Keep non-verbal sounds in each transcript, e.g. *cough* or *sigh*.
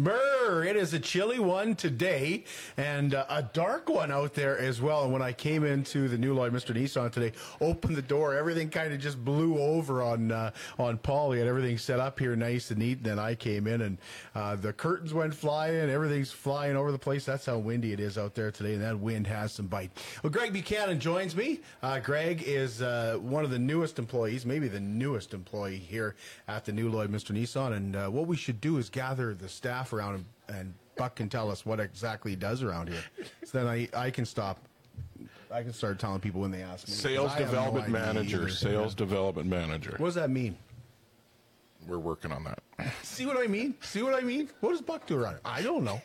Brr, it is a chilly one today and uh, a dark one out there as well. And when I came into the new Lloydminster Nissan today, opened the door, everything kind of just blew over on uh, on Paul. He had everything set up here nice and neat. And then I came in and uh, the curtains went flying, everything's flying over the place. That's how windy it is out there today. And that wind has some bite. Well, Greg Buchanan joins me. Uh, Greg is uh, one of the newest employees, maybe the newest employee here at the new Lloydminster Nissan. And uh, what we should do is gather the staff around and, and Buck can tell us what exactly he does around here. So then I, I can stop. I can start telling people when they ask me. Sales have no development manager. either. Sales development manager. What does that mean? We're working on that. *laughs* See what I mean? See what I mean? What does Buck do around here? I don't know.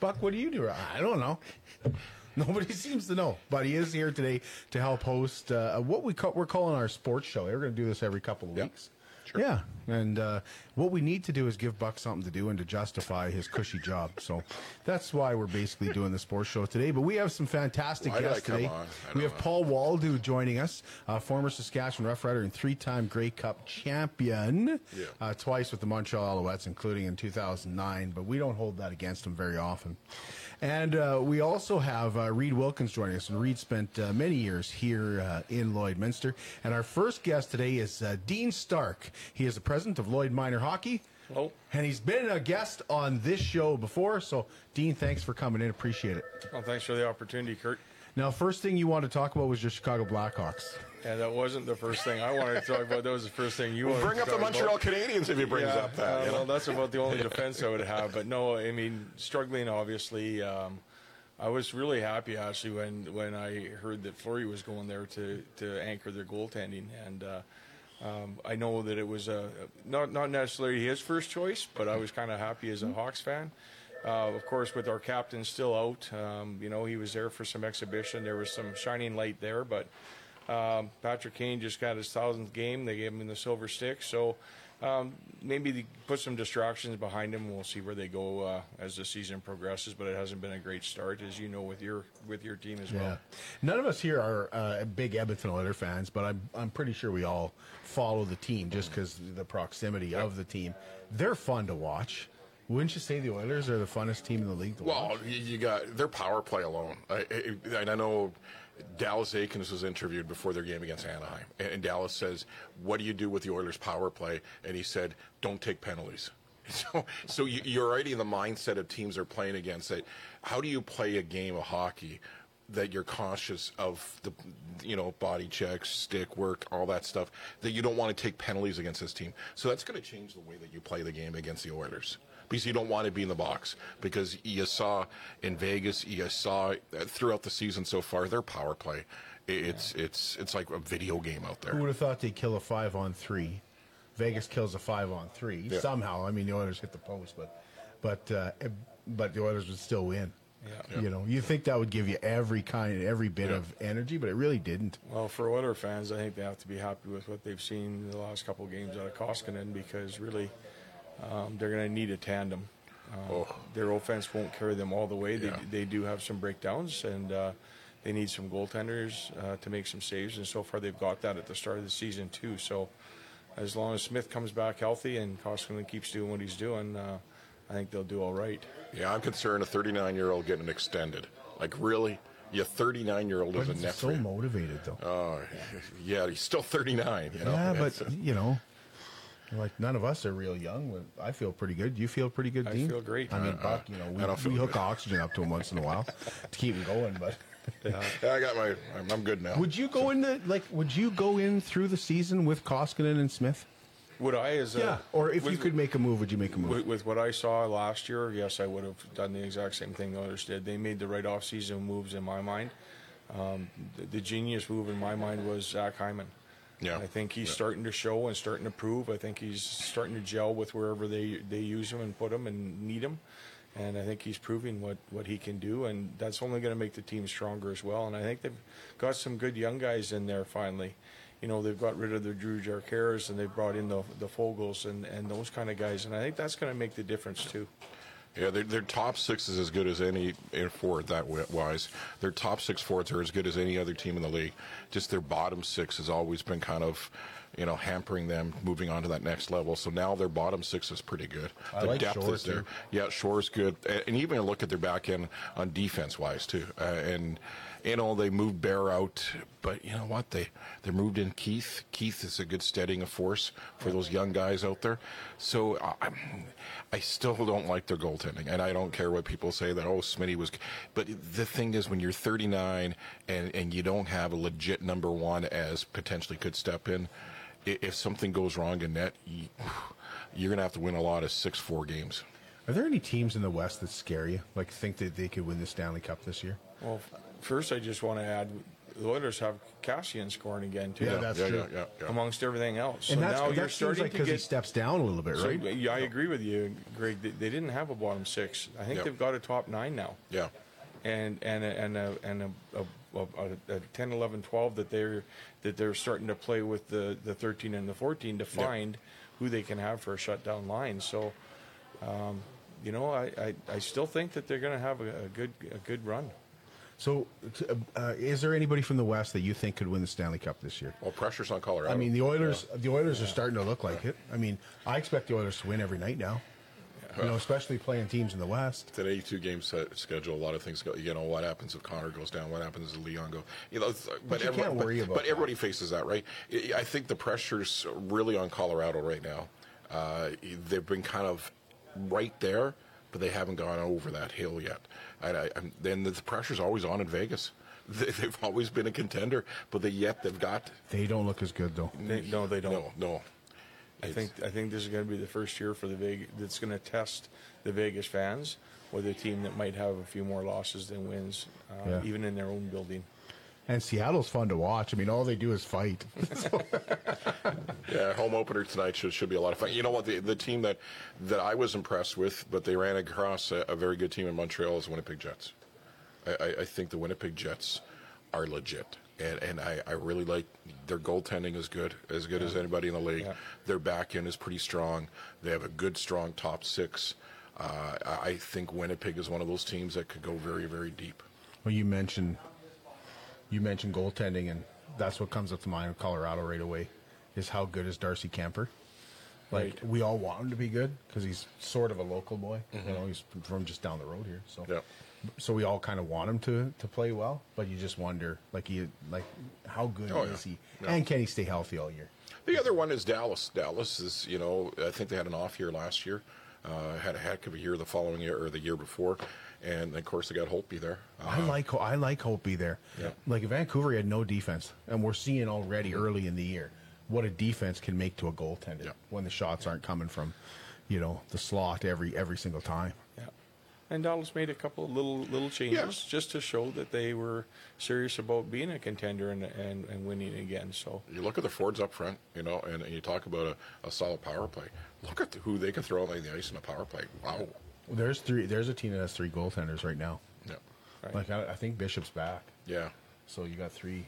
Buck, what do you do around I don't know. *laughs* Nobody seems to know, but he is here today to help host uh, what we call, we're calling our sports show. We're going to do this every couple of Yep. weeks. Sure. Yeah, and uh, what we need to do is give Buck something to do and to justify his cushy job. So that's why we're basically doing the sports show today. But we have some fantastic Why guests today. We have know. Paul Waldo joining us, uh, former Saskatchewan Rough Rider and three-time Grey Cup champion, Yeah. uh, twice with the Montreal Alouettes, including in 2009. But we don't hold that against him very often. And uh, we also have uh, Reed Wilkins joining us. And Reed spent uh, many years here uh, in Lloydminster. And our first guest today is uh, Dean Stark. He is the president of Lloyd Minor Hockey. Hello. And he's been a guest on this show before. So, Dean, thanks for coming in. Appreciate it. Well, thanks for the opportunity, Kurt. Now, first thing you want to talk about was your Chicago Blackhawks. And that wasn't the first thing I wanted to talk about. That was the first thing you wanted Bring up the Montreal about. Canadiens if he brings yeah, up that. uh, you know? well, that's about the only *laughs* defense I would have. But no, I mean, struggling obviously. Um, I was really happy actually when, when I heard that Fleury was going there to, to anchor their goaltending, and uh, um, I know that it was uh, not not necessarily his first choice, but I was kind of happy as a Hawks fan. Uh, of course, with our captain still out, um, you know, he was there for some exhibition. There was some shining light there, but um, Patrick Kane just got his thousandth game. They gave him the silver stick, so um, maybe they put some distractions behind him. We'll see where they go uh, as the season progresses. But it hasn't been a great start, as you know, with your with your team as Yeah. well. None of us here are uh, big Edmonton Oilers fans, but I'm I'm pretty sure we all follow the team just because the proximity of the team. They're fun to watch. Wouldn't you say the Oilers are the funnest team in the league to Well, watch? you, you got their power play alone. I, I, I know Dallas Eakins was interviewed before their game against Anaheim, and, Dallas says, "What do you do with the Oilers' power play?" And he said, "Don't take penalties." *laughs* So, so you, you're already in the mindset of teams they're playing against. it. how do you play a game of hockey that you're cautious of the, you know, body checks, stick work, all that stuff that you don't want to take penalties against this team. So that's going to change the way that you play the game against the Oilers because you don't want to be in the box. Because you saw in Vegas, you saw uh, throughout the season so far, their power play, i- it's it's it's like a video game out there. Who would have thought they'd kill a five on three? Vegas kills a five on three Yeah. somehow. I mean, the Oilers hit the post, but but uh, but the Oilers would still win. Yeah. You know, you think that would give you every kind, every bit Yeah. of energy, but it really didn't. Well, for Oiler fans, I think they have to be happy with what they've seen the last couple of games out of Koskinen because really um, they're going to need a tandem. Um, Oh. Their offense won't carry them all the way. Yeah. They, they do have some breakdowns, and uh, they need some goaltenders uh, to make some saves. And so far, they've got that at the start of the season too. So, as long as Smith comes back healthy and Koskinen keeps doing what he's doing, uh, I think they'll do all right. Yeah, I'm concerned a 39 year old getting extended. Like really, Your 39 year old is a He's net so motivated though. Oh, *laughs* yeah, he's still 39. You know? yeah, but you know, like none of us are real young. but I feel pretty good. You feel pretty good, I Dean? feel great. I mean, Uh, Buck, you know, I we, we hook good. oxygen up to him once in a while *laughs* to keep him going. But *laughs* yeah, I got my. I'm, I'm good now. would you go into like? Would you go in through the season with Koskinen and Smith? Would I, as a, Yeah, Or if you could make a move, would you make a move? With, with what I saw last year, yes, I would have done the exact same thing the others did. They made the right off-season moves in my mind. Um, the, the genius move in my mind was Zach Hyman. Yeah. I think he's Yeah. starting to show and starting to prove. I think he's starting to gel with wherever they, they use him and put him and need him. And I think he's proving what, what he can do, and that's only going to make the team stronger as well. And I think they've got some good young guys in there finally. you know they've got rid of the Jujhar Khairas and they've brought in the the Foegeles and and those kind of guys, and I think that's going to make the difference too. Yeah, their, their top six is as good as any in forward that wi- wise. Their top six forwards are as good as any other team in the league. Just their bottom six has always been kind of, you know, hampering them moving on to that next level. So now their bottom six is pretty good. I the like depth Shore, is there. too. Yeah, Shore's good, and even look at their back end on defense wise too. Uh, and you know they moved Bear out, but you know what they they moved in Keith. Keith is a good steadying of force for those young guys out there. So I, I'm- I still don't like their goaltending, and I don't care what people say that oh Smitty was. But the thing is, when you're 39 and and you don't have a legit number one as potentially could step in, if something goes wrong in net, you, *sighs* you're gonna have to win a lot of six four games. Are there any teams in the West that scare you? Like think that they could win the Stanley Cup this year? Well, first I just want to add, the Oilers have Kassian scoring again too. Yeah, that's yeah, true. Yeah, yeah. Amongst everything else, and so that's now you're starting like to he steps down a little bit, So, right? yeah, I agree with you, Greg. They, they didn't have a bottom six. I think they've got a top nine now. yeah. and and and a, and a, a, a, a 10 11 12 that they're that they're starting to play with the the 13 and the 14 to find who they can have for a shutdown line so um, you know I, I, I still think that they're going to have a, a good a good run So, uh, is there anybody from the West that you think could win the Stanley Cup this year? Well, pressure's on Colorado. I mean, the Oilers. The Oilers are starting to look like it. I mean, I expect the Oilers to win every night now. You know, especially playing teams in the West. It's an 82 game set schedule. A lot of things go. You know, what happens if Connor goes down? What happens if Leon go? You know, it's- but, you every- can't worry but, about but that. everybody faces that, right? I I think the pressure's really on Colorado right now. Uh, they've been kind of right there, but they haven't gone over that hill yet. And I, I'm, then the pressure's always on in Vegas. *laughs* They, they've always been a contender, but they yet they've got They don't look as good though. they, no they don't no, no. I It's- think I think this is going to be the first year for the Vegas that's going to test the Vegas fans with a team that might have a few more losses than wins uh, Yeah. even in their own building And Seattle's fun to watch. I mean, all they do is fight. *laughs* Yeah, home opener tonight should should be a lot of fun. You know what? The the team that that I was impressed with, but they ran across a, a very good team in Montreal is Winnipeg Jets. I, I, I think the Winnipeg Jets are legit, and and I, I really like their goaltending is good, as good as anybody in the league. Yeah. Their back end is pretty strong. They have a good, strong top six. Uh, I think Winnipeg is one of those teams that could go very, very deep. well, you mentioned you mentioned goaltending, and that's what comes up to mind in Colorado right away. Is how good is Darcy Kuemper? Like Right. we all want him to be good because he's sort of a local boy. You know, he's from just down the road here. So Yeah. so we all kind of want him to to play well, but you just wonder like he like how good Oh, is yeah. he, Yeah. and can he stay healthy all year? The other one is Dallas. Dallas is, you know, I think they had an off year last year. Uh, had a heck of a year the following year or the year before, and of course they got Holtby there. I Uh, like I like Holtby there. Yeah. Like Vancouver had no defense, and we're seeing already early in the year what a defense can make to a goaltender Yeah. when the shots aren't coming from, you know, the slot every every single time. Yeah. And Dallas made a couple of little little changes just to show that they were serious about being a contender and, and, and winning again. So you look at the Fords up front, you know, and, and you talk about a, a solid power play. Look at who they can throw on the ice in a power play. Wow. There's three. There's a team that has three goaltenders right now. Yeah. right. Like I, I think Bishop's back, Yeah. so you got three.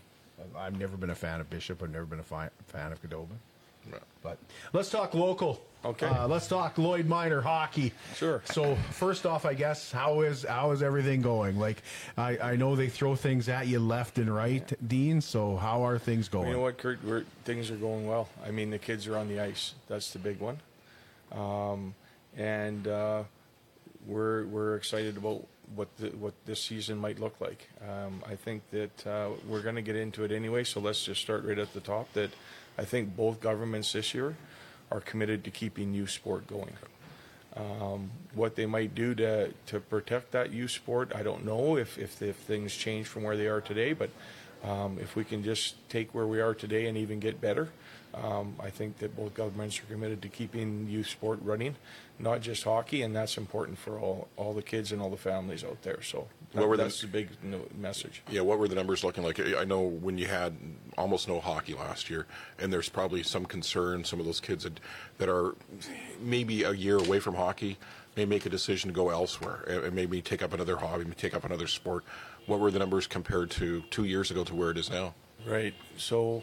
I've never been a fan of Bishop. I've never been a fi- fan of Khudobin. Yeah. But let's talk local. Okay. Uh, let's talk Lloyd Minor hockey. Sure. So first off, I guess how is how is everything going? Like I, I know they throw things at you left and right, Dean. So how are things going? You know what, Kurt? We're, things are going well. I mean, the kids are on the ice. That's the big one, um, and uh, we're we're excited about what the, what this season might look like. Um, I think that uh, we're going to get into it anyway. So let's just start right at the top. That I think both governments this year are committed to keeping youth sport going. Um, what they might do to, to protect that youth sport, I don't know if, if, if things change from where they are today, but um, if we can just take where we are today and even get better, um, I think that both governments are committed to keeping youth sport running, not just hockey, and that's important for all, all the kids and all the families out there. So that, What were the- that's the big no, message. Yeah, what were the numbers looking like? I know when you had almost no hockey last year, and there's probably some concern. Some of those kids that, that are maybe a year away from hockey may make a decision to go elsewhere and maybe take up another hobby, take up another sport. What were the numbers compared to two years ago to where it is now? Right. So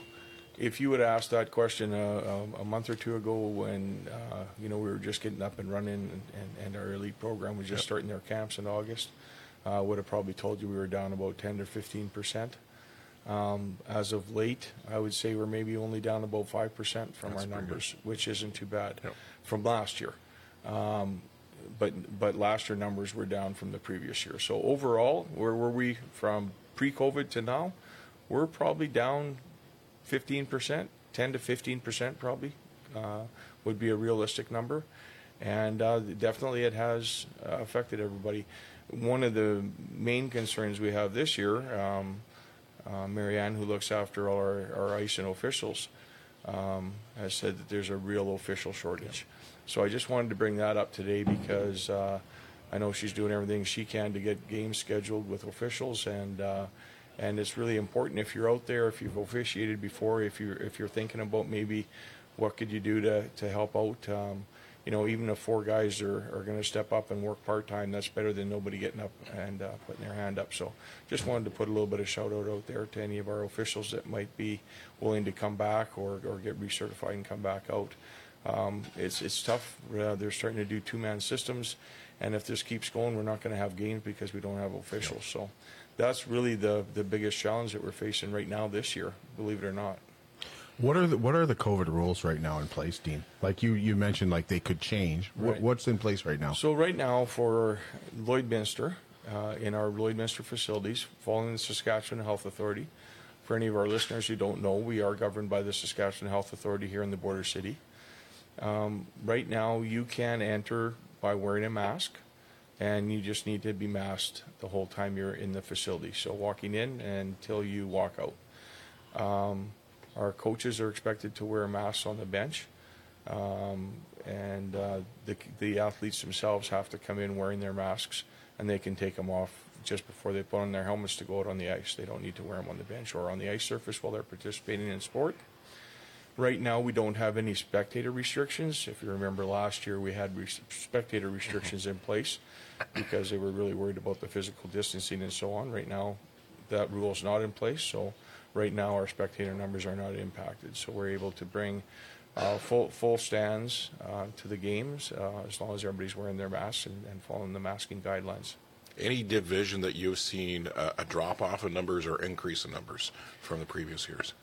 if you would ask that question uh, a, a month or two ago when uh, you know we were just getting up and running and, and, and our elite program was just starting their camps in August, I uh, would have probably told you we were down about 10 to 15 percent. Um, as of late, I would say we're maybe only down about 5% from That's our numbers, which isn't too bad Yep. from last year. Um, but but last year numbers were down from the previous year. So overall, where were we from pre-COVID to now? We're probably down 15%, 10 to 15% probably uh, would be a realistic number. And uh, definitely it has uh, affected everybody. One of the main concerns we have this year, um, uh, Marianne, who looks after all our, our ice and officials, um, has said that there's a real official shortage. So I just wanted to bring that up today because uh, I know she's doing everything she can to get games scheduled with officials, and uh, and it's really important if you're out there, if you've officiated before, if you're if you're thinking about maybe what could you do to to help out. Um, you know, even if four guys are, are going to step up and work part time, that's better than nobody getting up and uh, putting their hand up. So, just wanted to put a little bit of shout out out there to any of our officials that might be willing to come back or, or get recertified and come back out. Um, it's it's tough. Uh, they're starting to do two man systems, and if this keeps going, we're not going to have games because we don't have officials. So, that's really the the biggest challenge that we're facing right now this year. Believe it or not. What are the what are the COVID rules right now in place, Dean? Like you you mentioned, like they could change. What, what's in place right now? So right now for Lloydminster, uh, in our Lloydminster facilities, following the Saskatchewan Health Authority, for any of our listeners who don't know, we are governed by the Saskatchewan Health Authority here in the border city. Um, right now, you can enter by wearing a mask, and you just need to be masked the whole time you're in the facility. So walking in until you walk out. Um, our coaches are expected to wear masks on the bench, um, and uh, the, the athletes themselves have to come in wearing their masks, and they can take them off just before they put on their helmets to go out on the ice. They don't need to wear them on the bench or on the ice surface while they're participating in sport. Right now, we don't have any spectator restrictions. If you remember last year, we had spectator restrictions in place because they were really worried about the physical distancing and so on. Right now, that rule is not in place, so right now our spectator numbers are not impacted. So we're able to bring uh, full full stands uh, to the games uh, as long as everybody's wearing their masks and, and following the masking guidelines. Any division that you've seen a, a drop off in numbers or increase in numbers from the previous years?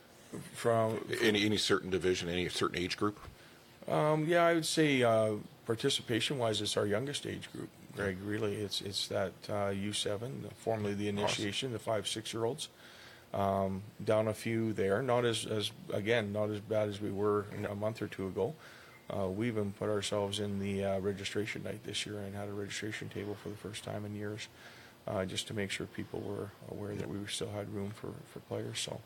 From Any any certain division, any certain age group? Um, yeah, I would say uh, participation-wise, it's our youngest age group. Greg, really, it's it's that uh, U7, formerly the initiation, the five six-year-olds. Um, down a few there, not as as again, not as bad as we were a month or two ago. Uh, we even put ourselves in the uh, registration night this year and had a registration table for the first time in years, uh, just to make sure people were aware that we still had room for, for players. So,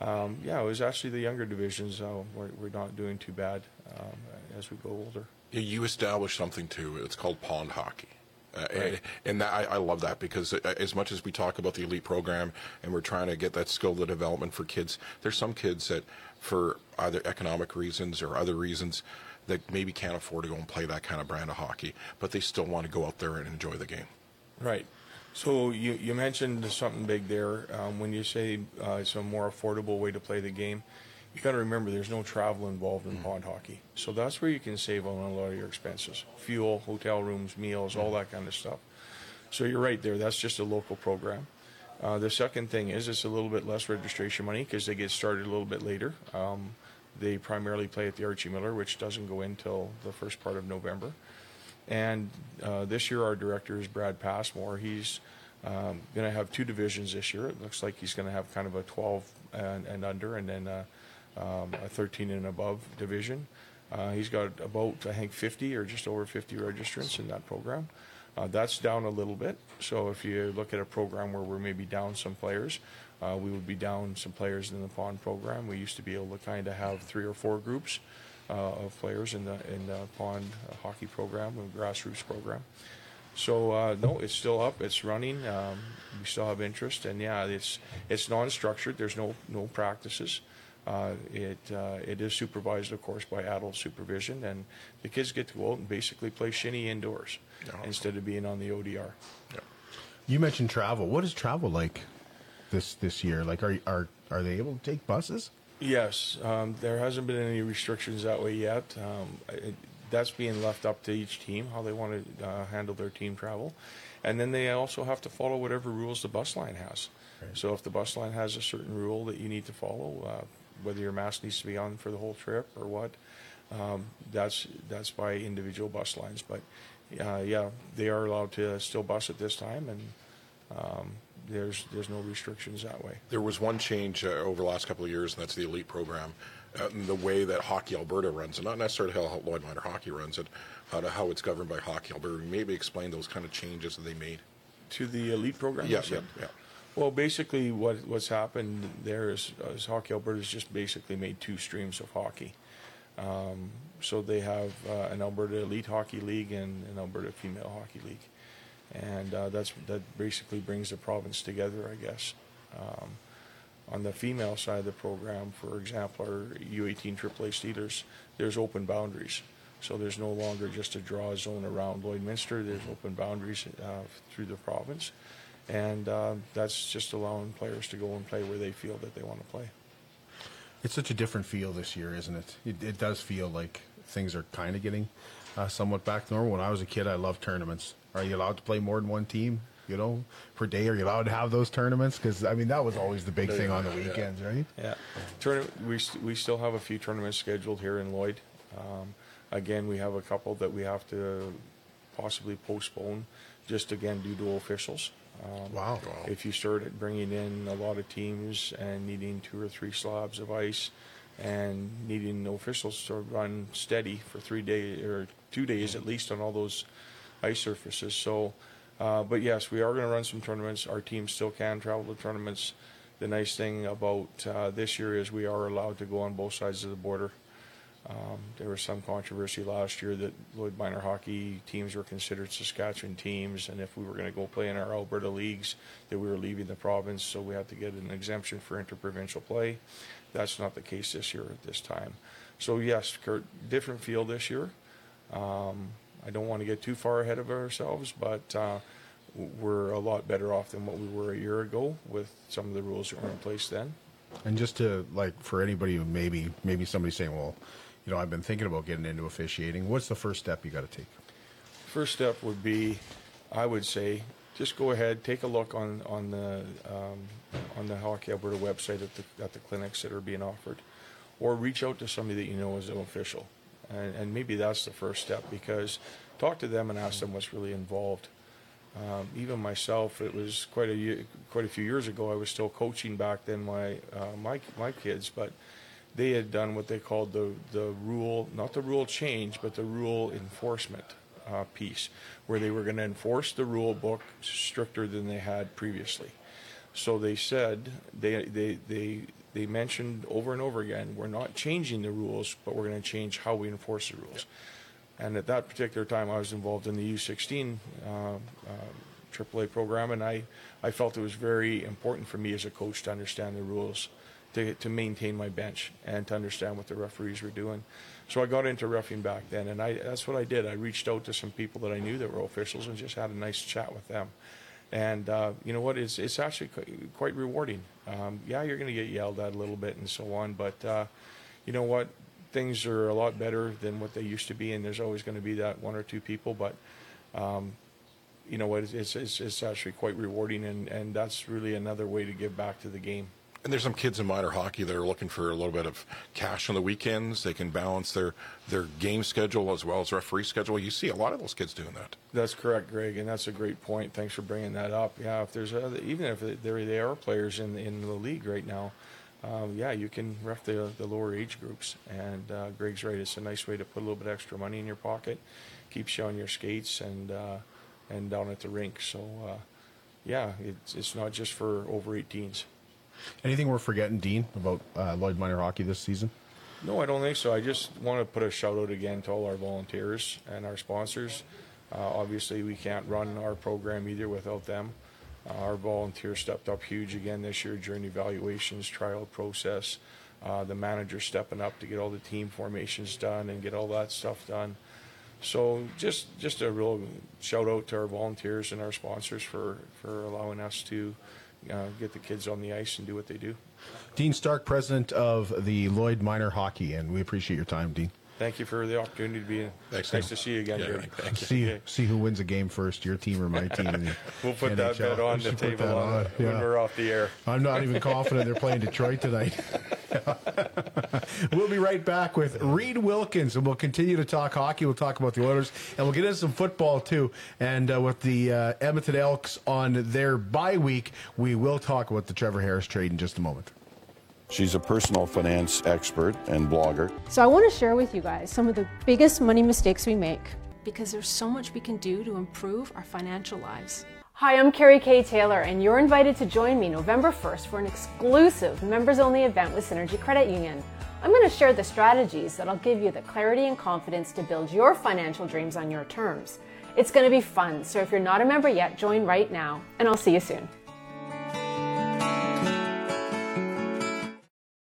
um, yeah, it was actually the younger divisions. Uh, we're, we're not doing too bad um, as we go older. You- You established something too. It's called pond hockey. Uh, and, Right. and that, I, I love that because uh, as much as we talk about the elite program and we're trying to get that skill to development for kids, there's some kids that, for either economic reasons or other reasons, that maybe can't afford to go and play that kind of brand of hockey, but they still want to go out there and enjoy the game. Right. So you, you mentioned something big there. Um, when you say uh, it's a more affordable way to play the game, you got to remember there's no travel involved in pond hockey. So that's where you can save on a lot of your expenses: fuel, hotel rooms, meals, all that kind of stuff. So you're right there. That's just a local program. Uh, the second thing is it's a little bit less registration money because they get started a little bit later. Um, they primarily play at the Archie Miller, which doesn't go in till the first part of November. And uh, this year, our director is Brad Passmore. He's um, going to have two divisions this year. It looks like he's going to have kind of a 12 and, and under, and then uh, um, a 13 and above division. Uh, he's got about, I think, 50 or just over 50 registrants in that program. Uh, that's down a little bit. So if you look at a program where we're maybe down some players, uh, we would be down some players in the pond program. We used to be able to kind of have three or four groups of players in the in the pond uh, hockey program and grassroots program. So uh, no, it's still up. It's running. Um, we still have interest, and yeah, it's it's non-structured. There's no no practices. Uh, it uh, it is supervised, of course, by adult supervision, and the kids get to go out and basically play shinny indoors Yeah. instead of being on the ODR. You mentioned travel. What is travel like this this year? Like, are are are they able to take buses? Yes, um, there hasn't been any restrictions that way yet. Um, it, that's being left up to each team how they want to uh, handle their team travel, and then they also have to follow whatever rules the bus line has. So if the bus line has a certain rule that you need to follow, uh, whether your mask needs to be on for the whole trip or what, um, that's that's by individual bus lines. But uh, yeah, they are allowed to still bus at this time, and um, there's there's no restrictions that way. There was one change uh, over the last couple of years, and that's the elite program. Uh, and the way that Hockey Alberta runs, and not necessarily how Lloyd Minor Hockey runs it, how, to, how it's governed by Hockey Alberta. Maybe explain those kind of changes that they made. To the elite program. Yeah, yeah, yeah. Well, basically, what what's happened there is, is Hockey Alberta has just basically made two streams of hockey. Um, so they have uh, an Alberta Elite Hockey League and an Alberta Female Hockey League, and uh, that's that basically brings the province together, I guess. Um, on the female side of the program, for example, our U18 AAA Steelers, there's open boundaries. So there's no longer just a draw zone around Lloydminster. There's open boundaries uh, through the province, and uh, that's just allowing players to go and play where they feel that they want to play. It's such a different feel this year, isn't it? It, it does feel like things are kind of getting uh, somewhat back to normal. When I was a kid, I loved tournaments. Are you allowed to play more than one team? You know, per day, are you allowed to have those tournaments? Because I mean, that was always the big thing on the weekends, right? Yeah, Tourna- we we still have a few tournaments scheduled here in Lloyd. Um, again, we have a couple that we have to possibly postpone, just again due to officials. Um, Wow. If you started bringing in a lot of teams and needing two or three slabs of ice, and needing officials to run steady for three days or two days at least on all those ice surfaces, so. Uh, but yes, we are going to run some tournaments. Our team still can travel to tournaments. The nice thing about uh, this year is we are allowed to go on both sides of the border. Um, there was some controversy last year that Lloyd Minor hockey teams were considered Saskatchewan teams, and if we were going to go play in our Alberta leagues, that we were leaving the province, so we had to get an exemption for interprovincial play. That's not the case this year at this time. So yes, Kurt, different field this year. Um, I don't want to get too far ahead of ourselves, but uh, we're a lot better off than what we were a year ago with some of the rules that were in place then. And just to like for anybody who maybe maybe somebody's saying, well, you know, I've been thinking about getting into officiating. What's the first step you got to take? First step would be, I would say, just go ahead, take a look on on the um, on the Hockey Alberta website at the at the clinics that are being offered, or reach out to somebody that you know is an official, and, and maybe that's the first step because talk to them and ask them what's really involved. Um, even myself, it was quite a year, quite a few years ago. I was still coaching back then my uh, my my kids, but they had done what they called the the rule, not the rule change, but the rule enforcement uh, piece, where they were going to enforce the rule book stricter than they had previously. So they said they they they they mentioned over and over again, we're not changing the rules, but we're going to change how we enforce the rules. And at that particular time, I was involved in the U16 uh, uh, AAA program, and I, I felt it was very important for me as a coach to understand the rules, to, to maintain my bench, and to understand what the referees were doing. So I got into roughing back then, and I, that's what I did. I reached out to some people that I knew that were officials and just had a nice chat with them. And uh, you know what? It's it's actually quite, quite rewarding. Um, yeah, you're going to get yelled at a little bit and so on, but uh, you know what? Things are a lot better than what they used to be, and there's always going to be that one or two people. But um, you know what? It's, it's it's actually quite rewarding, and and that's really another way to give back to the game. And there's some kids in minor hockey that are looking for a little bit of cash on the weekends. They can balance their, their game schedule as well as referee schedule. You see a lot of those kids doing that. That's correct, Greg, and that's a great point. Thanks for bringing that up. Yeah, if there's other, even if there they are players in in the league right now, um, yeah, you can ref the the lower age groups. And uh, Greg's right; it's a nice way to put a little bit extra money in your pocket, keeps you on your skates and uh, and down at the rink. So, uh, yeah, it's it's not just for over 18s. Anything we're forgetting, Dean, about uh, Lloyd Minor Hockey this season? No, I don't think so. I just want to put a shout out again to all our volunteers and our sponsors. Uh, obviously, we can't run our program either without them. Uh, our volunteers stepped up huge again this year during evaluations trial process. Uh, the manager stepping up to get all the team formations done and get all that stuff done. So just just a real shout out to our volunteers and our sponsors for for allowing us to uh, get the kids on the ice and do what they do. Dean Stark, president of the Lloyd Minor Hockey, and we appreciate your time, Dean. Thank you for the opportunity to be in. Thanks, nice to see you again, Yeah, Greg. thank you. See, Okay. see who wins a game first, your team or my team. *laughs* We'll put that bet on We the put table that on, on, when yeah. we're off the air. I'm not even confident they're playing Detroit tonight. *laughs* we'll be right back with Reed Wilkins, and we'll continue to talk hockey. We'll talk about the Oilers, and we'll get into some football too. And uh, with the uh, Edmonton Elks on their bye week, we will talk about the Trevor Harris trade in just a moment. She's a personal finance expert and blogger. So I want to share with you guys some of the biggest money mistakes we make because there's so much we can do to improve our financial lives. Hi, I'm Carrie K. Taylor, and you're invited to join me November 1st for an exclusive members only event with Synergy Credit Union. I'm going to share the strategies that'll give you the clarity and confidence to build your financial dreams on your terms. It's going to be fun, so if you're not a member yet, join right now, and I'll see you soon.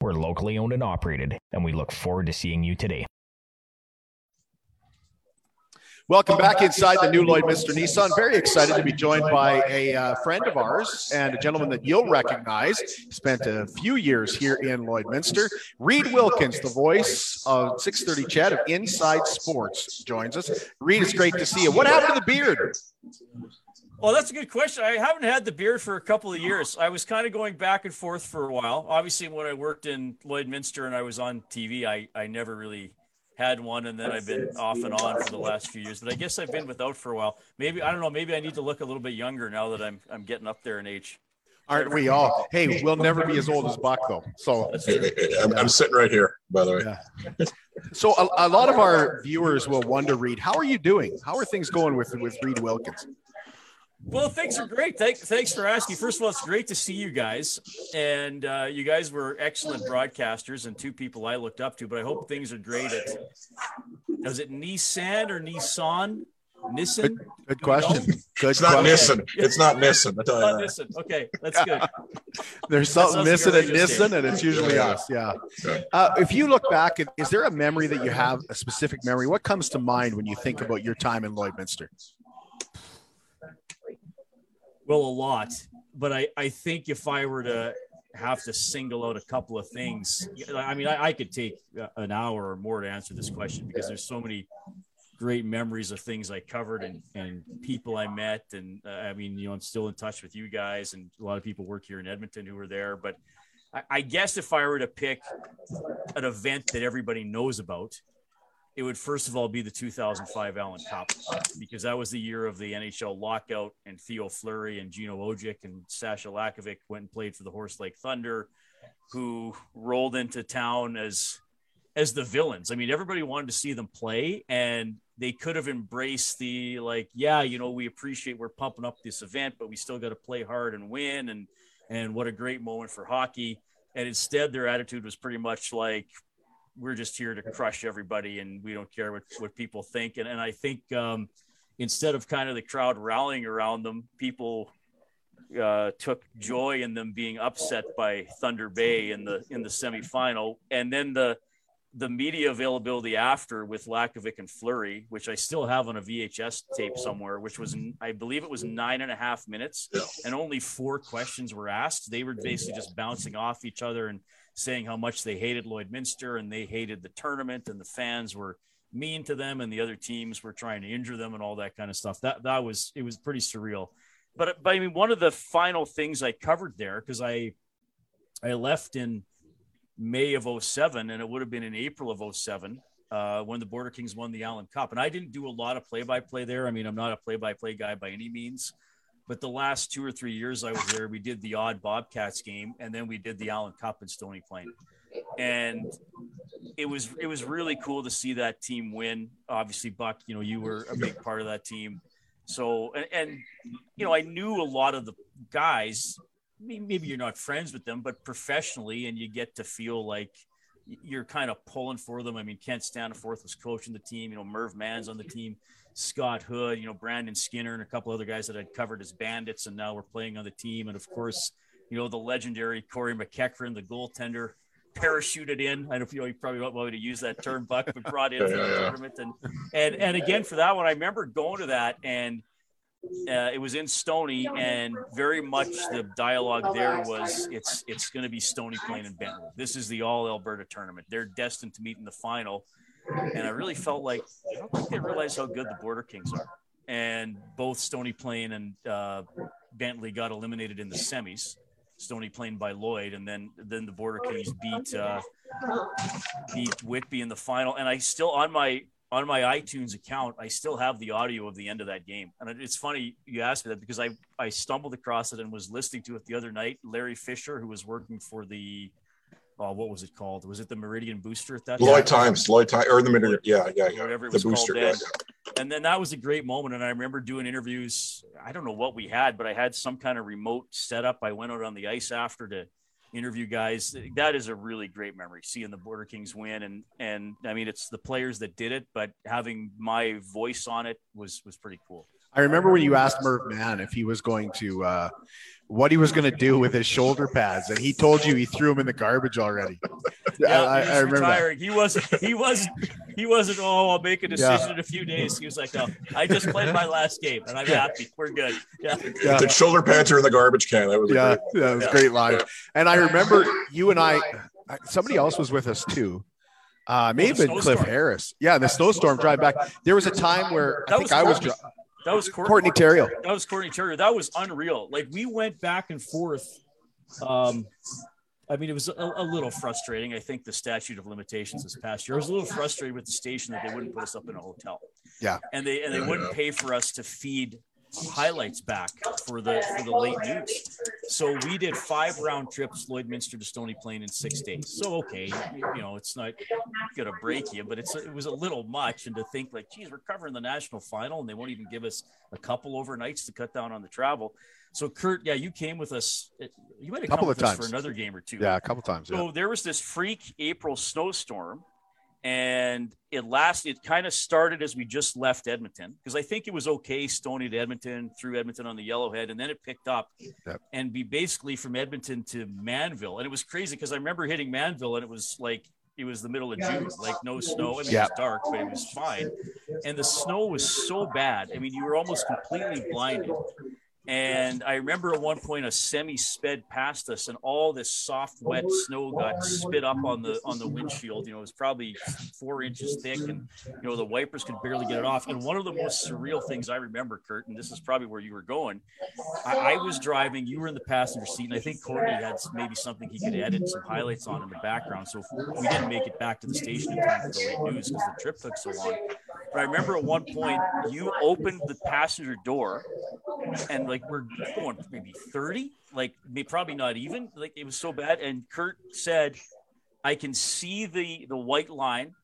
We're locally owned and operated, and we look forward to seeing you today. Welcome back inside the new Lloydminster Nissan. Very excited to be joined by a uh, friend of ours and a gentleman that you'll recognize. Spent a few years here in Lloydminster. Reed Wilkins, the voice of 630 CHED of Inside Sports, joins us. Reed, it's great to see you. What happened to the beard? Well, that's a good question. I haven't had the beard for a couple of years. I was kind of going back and forth for a while. Obviously, when I worked in Lloydminster and I was on TV, I, I never really had one, and then I've been off and on for the last few years. But I guess I've been without for a while. Maybe I don't know. Maybe I need to look a little bit younger now that I'm I'm getting up there in age. Aren't we all? Hey, we'll never be as old as Buck, though. So, I'm, I'm sitting right here, by the way. Yeah. so a, a lot of our viewers will wonder, Reed, how are you doing? How are things going with with Reed Wilkins? Well, things are great. Thank, thanks for asking. First of all, it's great to see you guys, and uh, you guys were excellent broadcasters and two people I looked up to. But I hope things are great at. Was it Nissan or Nissan? Nissan. Good, good Do we know? question. Good It's not question. missing. It's not missing. I tell you Not that. Nissan. Okay, that's good. *laughs* There's something sounds like missing at Nissan, and it's usually Yeah. us. Yeah. Yeah. Uh, if you look back, is there a memory that you have, a specific memory? What comes to mind when you think about your time in Lloydminster? Well, a lot, but I I think if I were to have to single out a couple of things, I mean, I, I could take uh, an hour or more to answer this question because there's so many great memories of things I covered and and people I met, and uh, I mean, you know, I'm still in touch with you guys, and a lot of people work here in Edmonton who were there, but. I- I guess if I were to pick an event that everybody knows about, it would first of all be the 2005 Allen Cup because that was the year of the NHL lockout and Theo Fleury and Gino Odjick and Sasha Lakovic went and played for the Horse Lake Thunder, who rolled into town as as the villains. I mean, everybody wanted to see them play, and they could have embraced the like, yeah, you know, we appreciate we're pumping up this event, but we still got to play hard and win, and and what a great moment for hockey. And instead, their attitude was pretty much like, we're just here to crush everybody and we don't care what, what people think. And, and I think um, instead of kind of the crowd rallying around them, people uh, took joy in them being upset by Thunder Bay in the in the semifinal. And then the the media availability after with Lakovic and Fleury, which I still have on a VHS tape somewhere, which was I believe it was nine and a half minutes, and only four questions were asked. They were basically just bouncing off each other and saying how much they hated Lloydminster and they hated the tournament, and the fans were mean to them, and the other teams were trying to injure them and all that kind of stuff. That that was it was pretty surreal. But but I mean, one of the final things I covered there because I I left in May of 07, and it would have been in April of 07 uh, when the Border Kings won the Allen Cup. And I didn't do a lot of play by play there. I mean, I'm not a play by play guy by any means. But the last two or three years I was there, we did the odd Bobcats game, and then we did the Allen Cup in Stony Plain. And it was it was really cool to see that team win. Obviously, Buck, you know, you were a big part of that team. So and, and you know, I knew a lot of the guys maybe you're not friends with them, but professionally, and you get to feel like you're kind of pulling for them. I mean, Kent Staniforth was coaching the team. You know, Merv Mann's on the team. Scott Hood, you know, Brandon Skinner, and a couple other guys that had covered as bandits, and now we're playing on the team. And of course, you know, the legendary Corey McEachran, the goaltender, parachuted in. I don't know if you know you probably don't want me to use that term, Buck, but brought in *laughs* for the tournament. And and and again for that one, I remember going to that and uh, it was in Stony, and very much the dialogue there was it's it's going to be Stony Plain and Bentley. This is the All Alberta tournament. They're destined to meet in the final, and I really felt like I don't think they realize how good the Border Kings are. And both Stony Plain and uh, Bentley got eliminated in the semis. Stony Plain by Lloyd, and then then the Border Kings beat uh, beat Whitby in the final. And I still on my on my iTunes account, I still have the audio of the end of that game. And it's funny you asked me that because I I stumbled across it and was listening to it the other night. Larry Fisher, who was working for the oh, what was it called? Was it the Meridian Booster at that time? Lloyd time? Times, Lloyd Times, or the Meridian, yeah, yeah, yeah. Whatever it the was booster, called yeah, then. And then that was a great moment. And I remember doing interviews. I don't know what we had, but I had some kind of remote setup. I went out on the ice after to interview guys. That is a really great memory, seeing the Border Kings win. And and I mean, it's the players that did it, but having my voice on it was was pretty cool. I remember when you asked Merv Mann if he was going to uh, what he was going to do with his shoulder pads, and he told you he threw them in the garbage already. *laughs* Yeah, I, he I was remember that. retiring. He wasn't. He wasn't. He wasn't. Oh, I'll make a decision Yeah. in a few days. He was like, "No, I just played my last game, and I'm happy. We're good." Yeah. Yeah. The shoulder pads are in the garbage can. That was a Yeah, great. that was a great line. And I remember you and I, somebody else was with us too. Uh, may Oh, have the been Cliff snowstorm. Harris. Yeah, the snowstorm drive back. There was a time where I think was I was. Dri- That was Courtney, Courtney Terrio. That was Courtney Terrier. That was unreal. Like we went back and forth. Um, I mean, it was a, a little frustrating. I think the statute of limitations this past year. I was a little frustrated with the station that they wouldn't put us up in a hotel. Yeah. and they and they wouldn't pay for us to feed highlights back for the for the late news. So we did five round trips, Lloydminster to Stony Plain in six days. So okay, you, know it's not gonna break you, but it's it was a little much. And to think like, geez, we're covering the national final, and they won't even give us a couple overnights to cut down on the travel. So Kurt, yeah, you came with us. You might have Couple come of with us times. for another game or two. Yeah, a couple times. Yeah. So there was this freak April snowstorm, and it lasted. It kind of started as we just left Edmonton because I think it was okay Stony to Edmonton through Edmonton on the Yellowhead, and then it picked up Yep. and be basically from Edmonton to Mannville, and it was crazy because I remember hitting Mannville and it was like. It was the middle of June, like no snow. I mean, Yeah. it was dark, but it was fine. And the snow was so bad. I mean, you were almost completely blinded. And I remember at one point a semi sped past us, and all this soft, wet snow got spit up on the on the windshield. You know, it was probably four inches thick, and you know the wipers could barely get it off. And one of the most surreal things I remember, Kurt, and this is probably where you were going. I, I was driving, you were in the passenger seat, and I think Courtney had maybe something he could edit some highlights on in the background. So we didn't make it back to the station in time for the late news because the trip took so long. But I remember at one point you opened the passenger door and like we're going maybe 30 like probably not even like it was so bad and kurt said i can see the the white line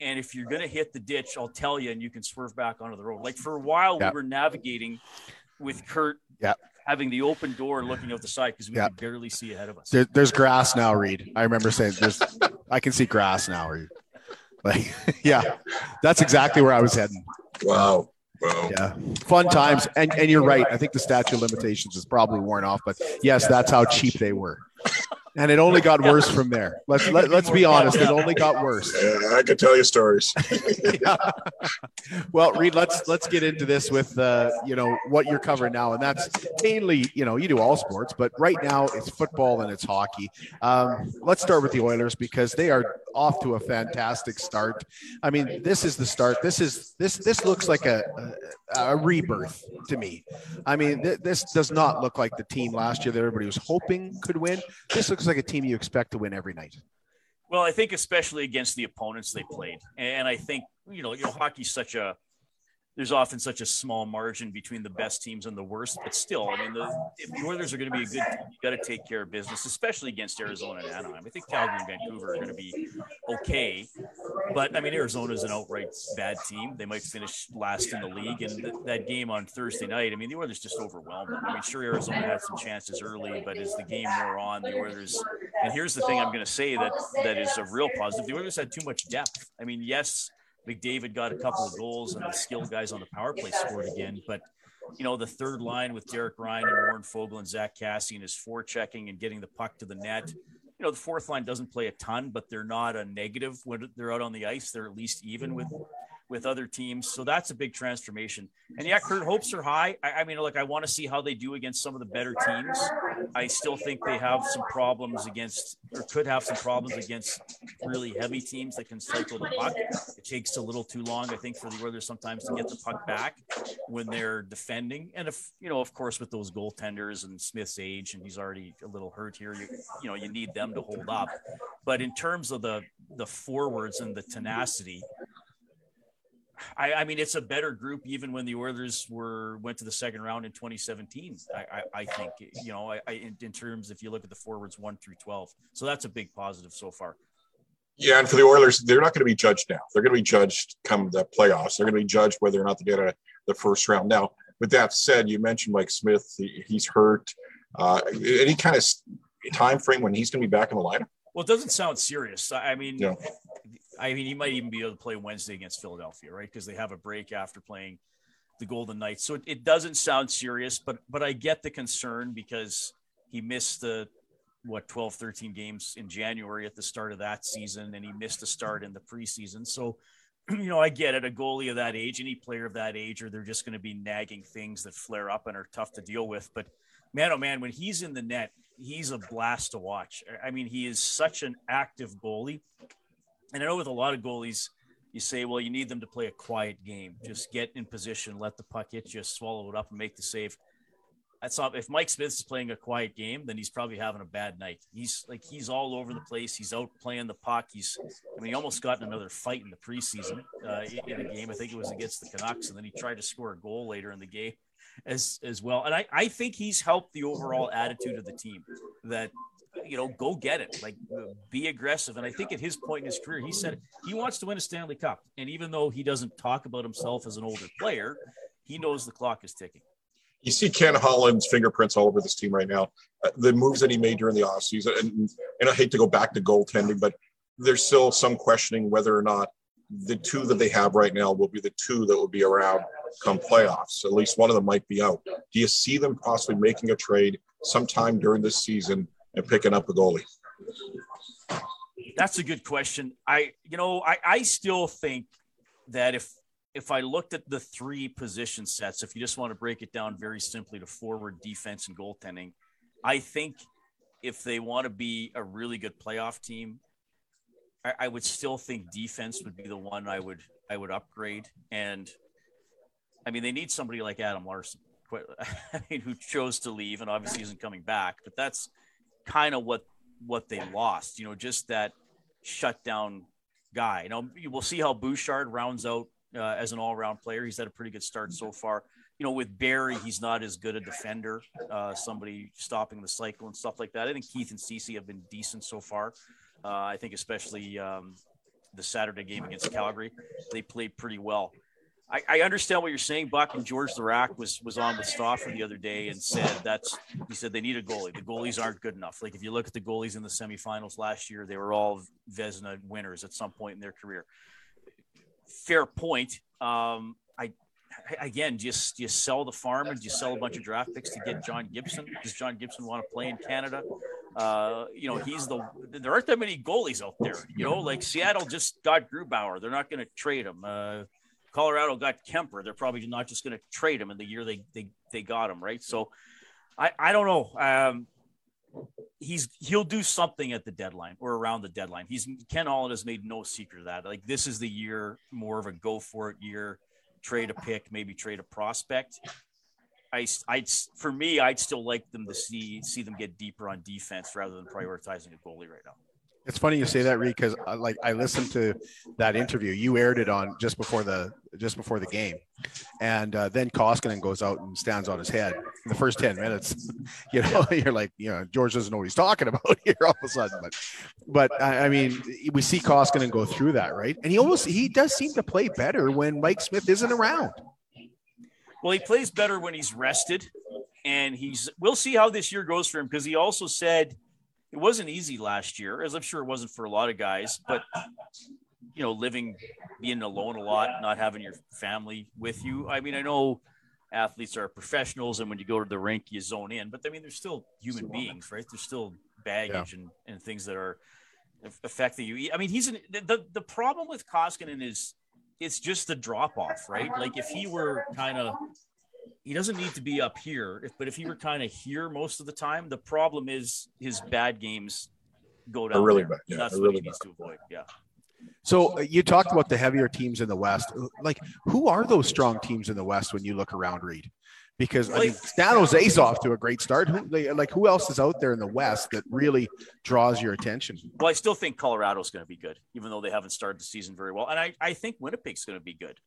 and if you're going to hit the ditch i'll tell you and you can swerve back onto the road like for a while Yeah. we were navigating with kurt Yeah. having the open door looking out the side because we Yeah. could barely see ahead of us There, there's grass now, Reed. I remember saying there's. I can see grass now, Reed. Like, *laughs* yeah, that's exactly where I was heading. Wow. Wow. Yeah, fun times, and and you're right. I think the statute of limitations is probably worn off, but yes, that's how cheap they were, and it only got worse *laughs* from there. Let's let, let's be honest, it only got worse. Yeah, I could tell you stories. *laughs* Yeah. Well, Reed, let's let's get into this with uh, you know what you're covering now, and that's mainly you know you do all sports, but right now it's football and it's hockey. Um, let's start with the Oilers because they are off to a fantastic start. I mean, this is the start. This is this this looks like a a, a rebirth to me. I mean, th- this does not look like the team last year that everybody was hoping could win. This looks like a team you expect to win every night. Well, I think especially against the opponents they played, and I think you know, you know, hockey's such a there's often such a small margin between the best teams and the worst. But still, I mean, the, if the Oilers are going to be a good you got to take care of business, especially against Arizona and Anaheim. I think Calgary and Vancouver are going to be okay. But I mean, Arizona is an outright bad team. They might finish last in the league. And th- that game on Thursday night, I mean, the Oilers just overwhelmed them. I mean, sure, Arizona had some chances early, but as the game wore on, the Oilers. And here's the thing I'm going to say that that is a real positive: the Oilers had too much depth. I mean, yes McDavid got a couple of goals, and the skilled guys on the power play scored again. But you know, the third line with Derek Ryan and Warren Foegele and Zack Kassian is forechecking and getting the puck to the net. You know, the fourth line doesn't play a ton, but they're not a negative when they're out on the ice. They're at least even with with other teams. So that's a big transformation. And yeah, Kurt, hopes are high. I, I mean, look, I want to see how they do against some of the better teams. I still think they have some problems against, or could have some problems against really heavy teams that can cycle the puck. It takes a little too long, I think, for the Oilers sometimes to get the puck back when they're defending. And if, you know, of course, with those goaltenders and Smith's age, and he's already a little hurt here, you, you know, you need them to hold up. But in terms of the, the forwards and the tenacity, I, I, mean, it's a better group even when the Oilers were went to the second round in 2017. I, I, I think you know, I, in, in, terms if you look at the forwards one through 12, so that's a big positive so far. Yeah, and for the Oilers, they're not going to be judged now. They're going to be judged come the playoffs. They're going to be judged whether or not they get a, the first round. Now, with that said, you mentioned Mike Smith. He, he's hurt. Uh, any kind of time frame when he's going to be back in the lineup? Well, it doesn't sound serious. I mean, yeah. I mean, he might even be able to play Wednesday against Philadelphia, right? Because they have a break after playing the Golden Knights. So it, it, doesn't sound serious, but but I get the concern because he missed the what 12 13 games in January at the start of that season and he missed a start in the preseason. So *clears throat* you know, I get it. A goalie of that age, any player of that age, or they're just going to be nagging things that flare up and are tough to deal with. But man, oh man, when he's in the net, he's a blast to watch. I mean, he is such an active goalie. And I know with a lot of goalies, you say, well, you need them to play a quiet game. Just get in position, let the puck hit you, swallow it up, and make the save. That's not if Mike Smith is playing a quiet game, then he's probably having a bad night. He's like he's all over the place. He's out playing the puck. He's I mean, he almost got in another fight in the preseason uh, in a game. I think it was against the Canucks, and then he tried to score a goal later in the game as as well. And I, I think he's helped the overall attitude of the team that you know, go get it. Like, be aggressive. And I think at his point in his career, he said he wants to win a Stanley Cup. And even though he doesn't talk about himself as an older player, he knows the clock is ticking. You see Ken Holland's fingerprints all over this team right now. Uh, the moves that he made during the offseason, and, and I hate to go back to goaltending, but there's still some questioning whether or not the two that they have right now will be the two that will be around come playoffs. At least one of them might be out. Do you see them possibly making a trade sometime during this season and picking up a goalie? That's a good question. I, you know, I, I still think that if if I looked at the three position sets, if you just want to break it down very simply to forward, defense, and goaltending, I think if they want to be a really good playoff team, I, I would still think defense would be the one I would I would upgrade. And I mean, they need somebody like Adam Larsson, *laughs* I mean, who chose to leave and obviously isn't coming back. But that's kind of what what they lost. You know, just that shutdown guy. You know, we'll see how Bouchard rounds out uh, as an all-around player. He's had a pretty good start so far. You know, with Barrie, he's not as good a defender. Uh, somebody stopping the cycle and stuff like that. I think Keith and Ceci have been decent so far. Uh, I think especially um, the Saturday game against Calgary, they played pretty well. I, I, understand what you're saying, Buck. And George Laraque was was on with Stauffer the other day and said that's he said they need a goalie. The goalies aren't good enough. Like if you look at the goalies in the semifinals last year, they were all Vezina winners at some point in their career. Fair point. Um, I again just you sell the farm and you sell a bunch of draft picks to get John Gibson. Does John Gibson want to play in Canada? Uh, you know, he's the there aren't that many goalies out there. You know, like Seattle just got Grubauer. They're not going to trade him. Uh, Colorado got Kuemper, They're probably not just going to trade him in the year they, they, they got him, right? So I, I don't know. Um, he's he'll do something at the deadline or around the deadline. He's Ken Holland has made no secret of that. Like this is the year more of a go for it year, trade a pick, maybe trade a prospect. I, I'd for me, I'd still like them to see see them get deeper on defense rather than prioritizing a goalie right now. It's funny you say that, Reed, because like I listened to that interview. You aired it on just before the just before the game, and uh, then Koskinen goes out and stands on his head in the first ten minutes. *laughs* You know, *laughs* you're like, you know, George doesn't know what he's talking *laughs* about here all of a sudden. But, but I mean, we see Koskinen go through that, right? And he almost he does seem to play better when Mike Smith isn't around. Well, he plays better when he's rested, and he's. We'll see how this year goes for him because he also said it wasn't easy last year, as I'm sure it wasn't for a lot of guys. But you know, living, being alone a lot, not having your family with you. I mean, I know athletes are professionals, and when you go to the rink, you zone in. But I mean, they're still human beings, right? There's still baggage yeah. and, and things that are affecting you. I mean, he's an, the the problem with Koskinen is it's just the drop off, right? Like if he were kind of he doesn't need to be up here, if, but if he were kind of here most of the time, the problem is his bad games go down. really there. bad. Yeah, That's really what he bad. needs to avoid. Yeah. So uh, you talked about the heavier teams in the West. Like, who are those strong teams in the West when you look around, Reed? Because I mean, San Jose's off to a great start. Who, like, who else is out there in the West that really draws your attention? Well, I still think Colorado's going to be good, even though they haven't started the season very well. And I, I think Winnipeg's going to be good.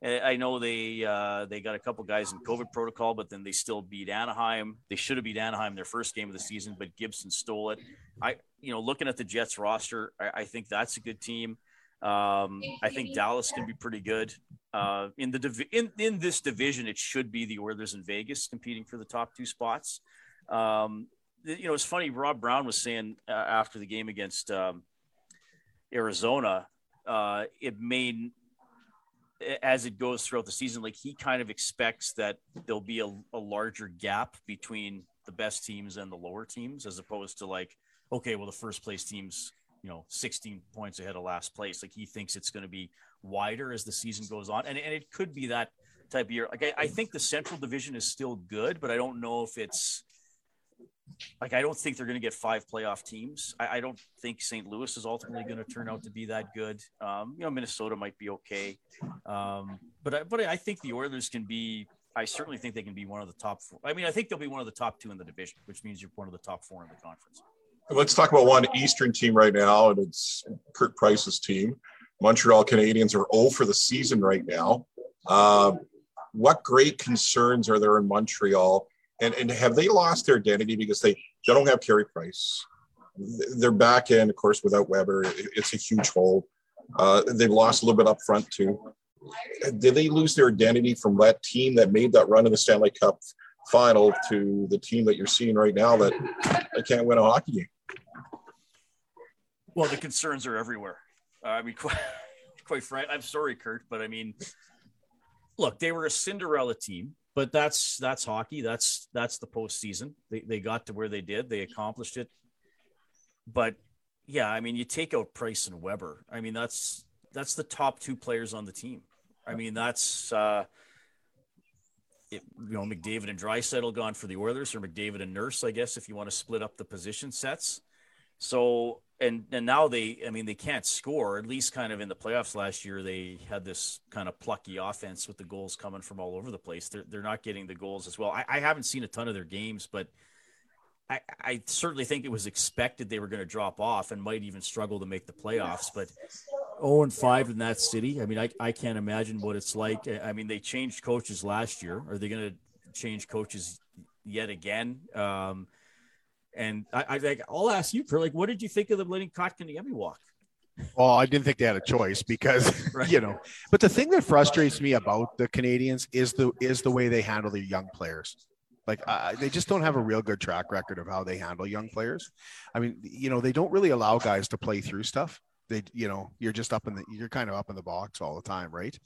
I know they uh, they got a couple guys in COVID protocol, but then they still beat Anaheim. They should have beat Anaheim their first game of the season, but Gibson stole it. I you know looking at the Jets roster, I, I think that's a good team. Um, I think Dallas can be pretty good uh, in the divi- in in this division. It should be the Oilers and Vegas competing for the top two spots. Um, you know, it's funny. Rob Brown was saying uh, after the game against um, Arizona, uh, it made as it goes throughout the season, like he kind of expects that there'll be a, a larger gap between the best teams and the lower teams, as opposed to like, okay, well, the first place teams you know 16 points ahead of last place. Like he thinks it's going to be wider as the season goes on. And, and it could be that type of year. Like I, I think the central division is still good but i don't know if it's like I don't think they're going to get five playoff teams. I, I don't think St. Louis is ultimately going to turn out to be that good. Um, you know, Minnesota might be okay, um, but I, but I think the Oilers can be. I certainly think they can be one of the top four. I mean, I think they'll be one of the top two in the division, which means you're one of the top four in the conference. Let's talk about one Eastern team right now, and it's Kurt Price's team. Montreal Canadiens are 0 for the season right now. Uh, what great concerns are there in Montreal? And, and have they lost their identity because they, they don't have Carey Price? They're back in, of course, without Weber. It's a huge hole. Uh, they've lost a little bit up front too. Did they lose their identity from that team that made that run in the Stanley Cup final to the team that you're seeing right now that I can't win a hockey game? Well, the concerns are everywhere. Uh, I mean, *laughs* quite, quite frank, I'm sorry, Kurt, but I mean, look, they were a Cinderella team, but that's that's hockey. That's that's the postseason. They they got to where they did. They accomplished it. But yeah, I mean, you take out Price and Weber. I mean, that's that's the top two players on the team. I mean, that's uh, it, you know McDavid and Draisaitl gone for the Oilers, or McDavid and Nurse, I guess, if you want to split up the position sets. So and and now they I mean they can't score at least kind of in the playoffs last year they had this kind of plucky offense with the goals coming from all over the place. They're, they're not getting the goals as well. I, I haven't seen a ton of their games but I, I certainly think it was expected they were going to drop off and might even struggle to make the playoffs but 0 and 5 in that city I mean I, I can't imagine what it's like. I mean they changed coaches last year. Are they going to change coaches yet again? Um, and I, I like, I'll ask you for like, what did you think of them letting Kotkaniemi walk? Well, I didn't think they had a choice because *laughs* right. you know. But the thing that frustrates me about the Canadiens is the is the way they handle their young players. Like uh, they just don't have a real good track record of how they handle young players. I mean, you know, they don't really allow guys to play through stuff. They, you know, you're just up in the you're kind of up in the box all the time, right?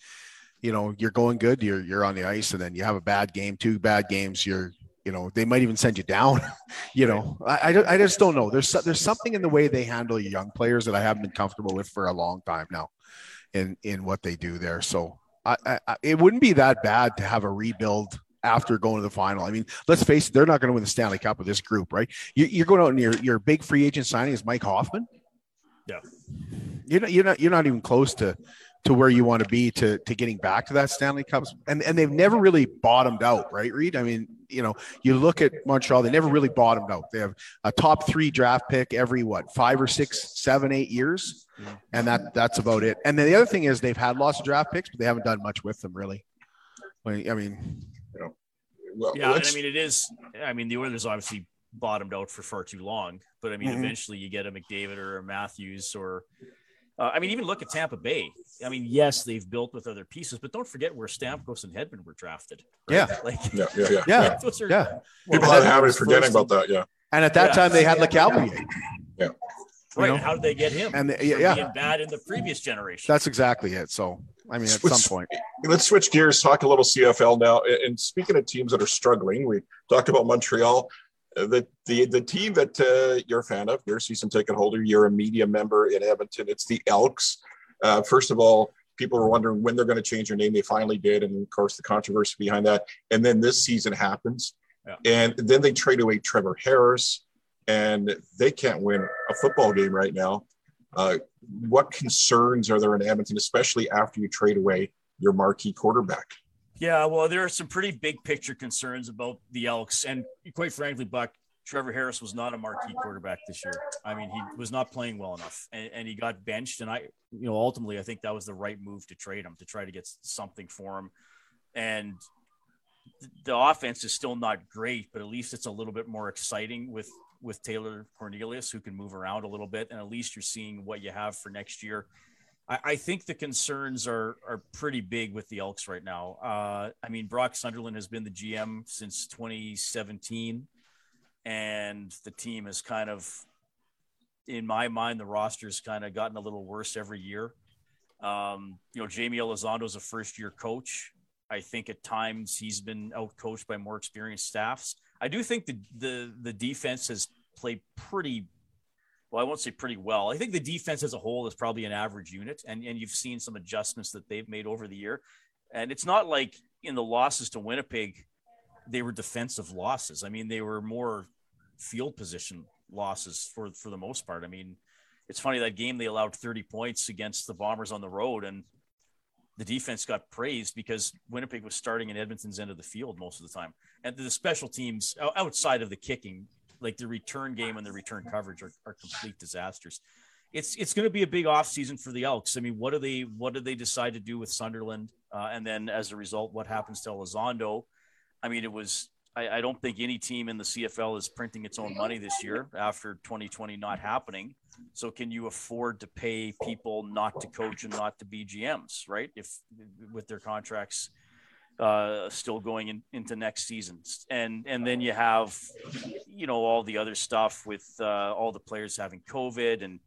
You know, you're going good, you're you're on the ice, and then you have a bad game, two bad games, you're you know they might even send you down *laughs* you know I, I, I, just don't know there's there's something in the way they handle young players that i haven't been comfortable with for a long time now in in what they do there so I, I it wouldn't be that bad to have a rebuild after going to the final. I mean, let's face it, they're not going to win the Stanley Cup with this group, right? You, are going out and your your big free agent signing is Mike Hoffman. Yeah, you're not you're not you're not even close to to where you want to be to to getting back to that Stanley Cups. And and they've never really bottomed out, right, Reed? I mean, you know, you look at Montreal, they never really bottomed out. They have a top three draft pick every what five or six, seven, eight years, and that that's about it. And then the other thing is they've had lots of draft picks, but they haven't done much with them really. I mean, Well, Yeah, and I mean it is. I mean the Oilers obviously bottomed out for far too long, but I mean Mhm. eventually you get a McDavid or a Matthews or. Uh, I mean, even look at Tampa Bay. I mean, yes, they've built with other pieces, but don't forget where Stamkos and Hedman were drafted. Yeah. *laughs* like yeah, yeah, yeah. yeah, those are yeah. People well, have a habit of forgetting about that. Yeah. And at that Yeah. time, they had Lecavalier. Yeah. Right? know? How did they get him? And the- yeah, yeah. being bad in the previous generation. That's exactly it. So, I mean, at Switch- some point, Let's switch gears, talk a little CFL now. And and speaking of teams that are struggling, we talked about Montreal. The the the team that uh, you're a fan of, you're a season ticket holder, you're a media member in Edmonton. It's the Elks. Uh, first of all, people were wondering when they're going to change their name. They finally did, and of course, the controversy behind that. And then this season happens, Yeah. and then they trade away Trevor Harris, and they can't win a football game right now. Uh, what concerns are there in Edmonton, especially after you trade away your marquee quarterback? Yeah, well, there are some pretty big picture concerns about the Elks, and quite frankly, Buck Trevor Harris was not a marquee quarterback this year. I mean, he was not playing well enough, and, and he got benched. And I, you know, ultimately, I think that was the right move to trade him to try to get something for him. And the offense is still not great, but at least it's a little bit more exciting with with Taylor Cornelius, who can move around a little bit, and at least you're seeing what you have for next year. I, I think the concerns are are pretty big with the Elks right now. Uh, I mean, Brock Sunderland has been the GM since 2017, and the team has kind of, in my mind, the roster's kind of gotten a little worse every year. Um, you know, Jamie Elizondo is a first year coach. I think at times he's been out coached by more experienced staffs. I do think the the the defense has played pretty well, I won't say pretty well. I think the defense as a whole is probably an average unit, and, and you've seen some adjustments that they've made over the year. And it's not like in the losses to Winnipeg, they were defensive losses. I mean, they were more field position losses for for the most part. I mean, it's funny that game they allowed 30 points against the Bombers on the road, and the defense got praised because Winnipeg was starting in Edmonton's end of the field most of the time. And the special teams outside of the kicking, like the return game and the return coverage are, are complete disasters. It's it's going to be a big off season for the Elks. I mean, what do they what do they decide to do with Sunderland? Uh, and then as a result, what happens to Elizondo? I mean, it was I, I don't think any team in the CFL is printing its own money this year after 2020 not happening. So can you afford to pay people not to coach and not to be GMs, right? If with their contracts uh, still going in, into next season, and and then you have, you know, all the other stuff with uh, all the players having COVID and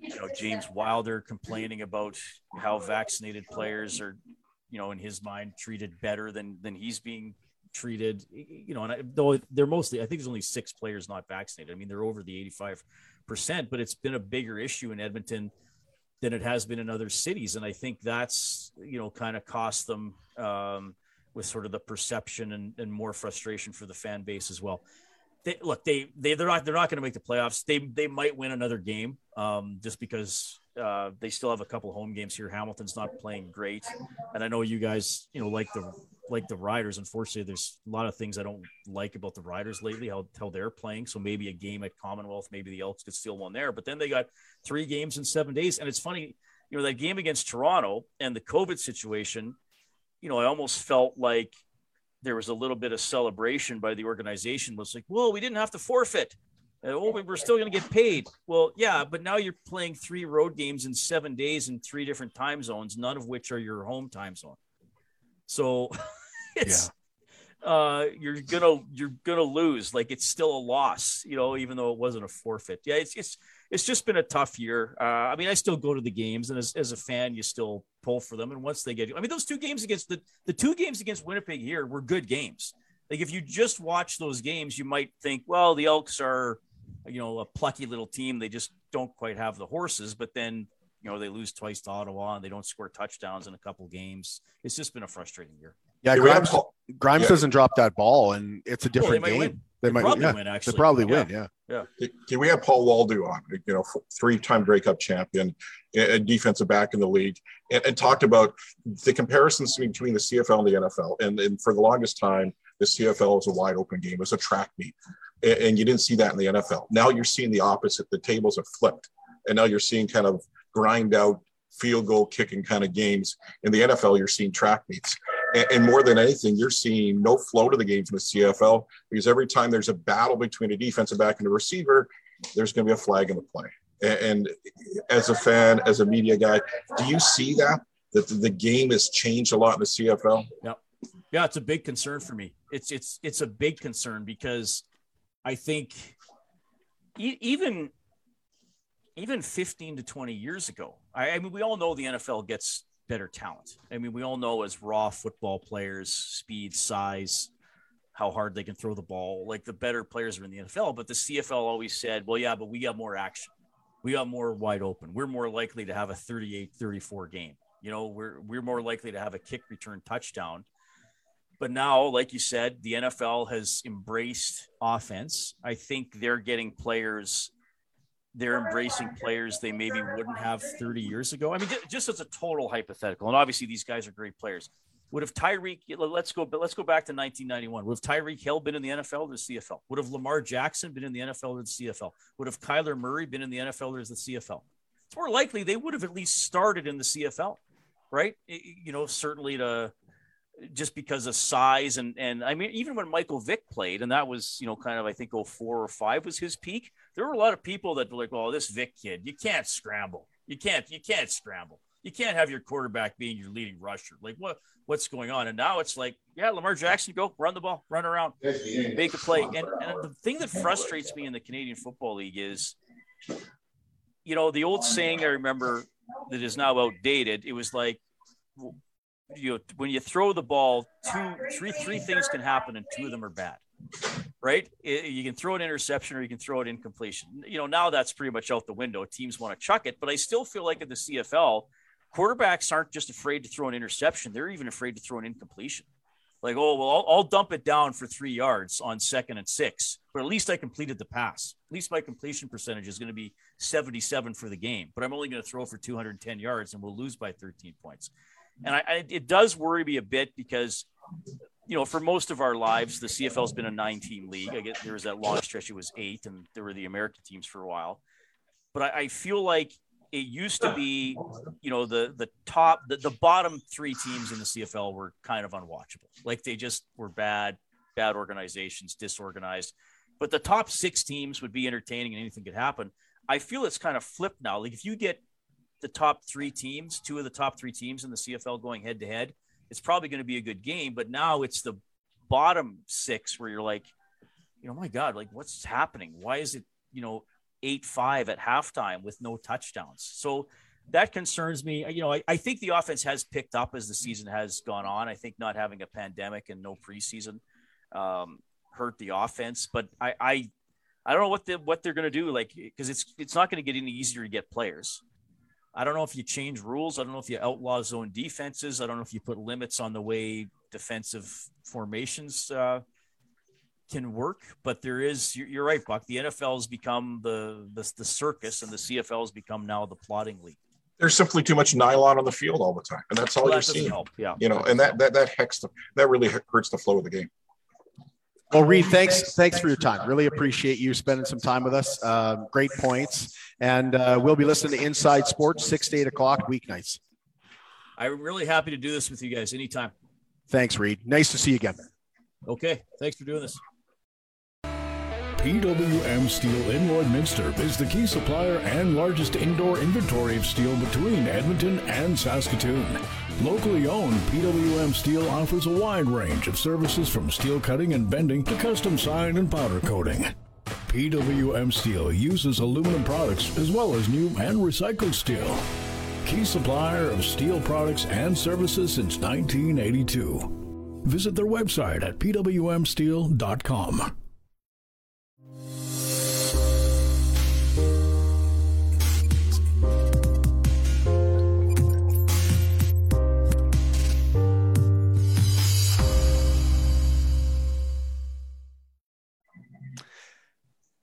you know James Wilder complaining about how vaccinated players are, you know, in his mind treated better than than he's being treated. You know, and I, though they're mostly, I think there's only six players not vaccinated. I mean, they're over the 85 percent, but it's been a bigger issue in Edmonton than it has been in other cities, and I think that's you know kind of cost them um, with sort of the perception and, and more frustration for the fan base as well. They, look, they they they're not they're not going to make the playoffs. They they might win another game um, just because uh, they still have a couple home games here. Hamilton's not playing great, and I know you guys you know like the like the Riders. Unfortunately, there's a lot of things I don't like about the Riders lately. How how they're playing. So maybe a game at Commonwealth, maybe the Elks could steal one there. But then they got three games in seven days, and it's funny. You know that game against Toronto and the COVID situation. You know, I almost felt like there was a little bit of celebration by the organization. Was like, well, we didn't have to forfeit. Uh, oh, we- we're still going to get paid. Well, yeah, but now you're playing three road games in seven days in three different time zones, none of which are your home time zone. So *laughs* it's uh you're gonna you're gonna lose. Like it's still a loss, you know, even though it wasn't a forfeit. Yeah, it's it's it's just been a tough year. Uh, I mean, I still go to the games, and as, as a fan, you still pull for them. And once they get, you, I mean, those two games against the the two games against Winnipeg here were good games. Like if you just watch those games, you might think, well, the Elks are, you know, a plucky little team. They just don't quite have the horses. But then, you know, they lose twice to Ottawa and they don't score touchdowns in a couple games. It's just been a frustrating year. Yeah, Here Grimes, Grimes yeah. doesn't drop that ball, and it's a Well, they different might game. They They might probably yeah, win, actually. They probably Yeah. win. Yeah. Yeah. Can we have Paul Woldu on? You know, three-time Grey Cup champion, a defensive back in the league, and, and talked about the comparisons between the CFL and the NFL. And, and for the longest time, the CFL was a wide open game, it's a track meet. And, and you didn't see that in the NFL. Now you're seeing the opposite. The tables have flipped. And now you're seeing kind of grind out field goal kicking kind of games. In the NFL, you're seeing track meets. And, and, more than anything, you're seeing no flow to the game from the CFL because every time there's a battle between a defensive back and a receiver, there's going to be a flag in the play. And, and as a fan, as a media guy, do you see that? That the game has changed a lot in the CFL? Yep. Yeah, it's a big concern for me. It's it's it's a big concern because I think even even 15 to 20 years ago, I, I, mean, we all know the NFL gets better talent. I mean, we all know as raw football players, speed, size, how hard they can throw the ball. Like the better players are in the NFL, but the CFL always said, well, yeah, but we got more action. We got more wide open. We're more likely to have a 38 34 game. You know, we're, we're more likely to have a kick return touchdown. But now, like you said, the NFL has embraced offense. I think they're getting players they're embracing players they maybe wouldn't have 30 years ago. I mean, just as a total hypothetical, and obviously these guys are great players. Would have Tyreek? Let's go. Let's go back to 1991. Would have Tyreek Hill been in the NFL or the CFL? Would have Lamar Jackson been in the NFL or the CFL? Would have Kyler Murray been in the NFL or the CFL? It's more likely they would have at least started in the CFL, right? You know, certainly to just because of size and and I mean even when Michael Vick played and that was you know kind of I think 04 or 5 was his peak there were a lot of people that were like well, this Vick kid you can't scramble. You can't you can't scramble. You can't have your quarterback being your leading rusher. Like what what's going on? And now it's like yeah Lamar Jackson go run the ball run around make a play. And, and the thing that frustrates me in the Canadian Football League is you know the old saying I remember that is now outdated. It was like you know, when you throw the ball, two, three, three things can happen, and two of them are bad. Right? You can throw an interception or you can throw it incompletion. You know, now that's pretty much out the window. Teams want to chuck it, but I still feel like in the CFL, quarterbacks aren't just afraid to throw an interception; they're even afraid to throw an incompletion. Like, oh well, I'll, I'll dump it down for three yards on second and six, but at least I completed the pass. At least my completion percentage is going to be 77 for the game, but I'm only going to throw for 210 yards and we'll lose by 13 points. And I, I, it does worry me a bit because, you know, for most of our lives, the CFL has been a nine team league. I guess there was that long stretch, it was eight, and there were the American teams for a while. But I, I feel like it used to be, you know, the the top, the, the bottom three teams in the CFL were kind of unwatchable. Like they just were bad, bad organizations, disorganized. But the top six teams would be entertaining and anything could happen. I feel it's kind of flipped now. Like if you get the top three teams, two of the top three teams in the CFL going head to head, it's probably going to be a good game. But now it's the bottom six where you're like, you know, my God, like what's happening? Why is it, you know, eight five at halftime with no touchdowns? So that concerns me. You know, I, I think the offense has picked up as the season has gone on. I think not having a pandemic and no preseason um, hurt the offense, but I, I I don't know what the what they're going to do, like because it's it's not going to get any easier to get players. I don't know if you change rules. I don't know if you outlaw zone defenses. I don't know if you put limits on the way defensive formations uh, can work. But there is, you're, you're, right, Buck. The NFL has become the, the, the circus, and the CFL has become now the plotting league. There's simply too much nylon on the field all the time, and that's all well, you're that seeing. Help. Yeah, you know, and that that that hex the, that really hurts the flow of the game. Well, Reed, thanks, thanks for your time. Really appreciate you spending some time with us. Uh, great points, and uh, we'll be listening to Inside Sports six to eight o'clock weeknights. I'm really happy to do this with you guys anytime. Thanks, Reed. Nice to see you again. Okay, thanks for doing this. PWM Steel in Lloydminster is the key supplier and largest indoor inventory of steel between Edmonton and Saskatoon. Locally owned, PWM Steel offers a wide range of services from steel cutting and bending to custom sign and powder coating. PWM Steel uses aluminum products as well as new and recycled steel. Key supplier of steel products and services since 1982. Visit their website at pwmsteel.com.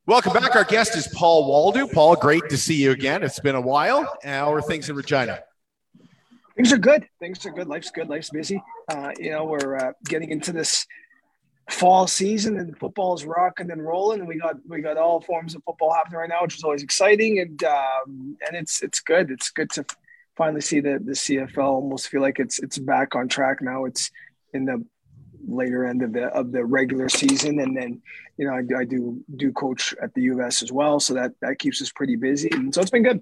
Welcome back. Our guest is Paul Woldu. Paul, great to see you again. It's been a while. How are things in Regina? Things are good. Things are good. Life's good. Life's busy. Uh, you know, we're uh, getting into this fall season and football's rocking and rolling and we got we got all forms of football happening right now which is always exciting and um, and it's it's good it's good to finally see the the CFL almost feel like it's it's back on track now it's in the later end of the of the regular season and then you know I, I do do coach at the US as well so that that keeps us pretty busy and so it's been good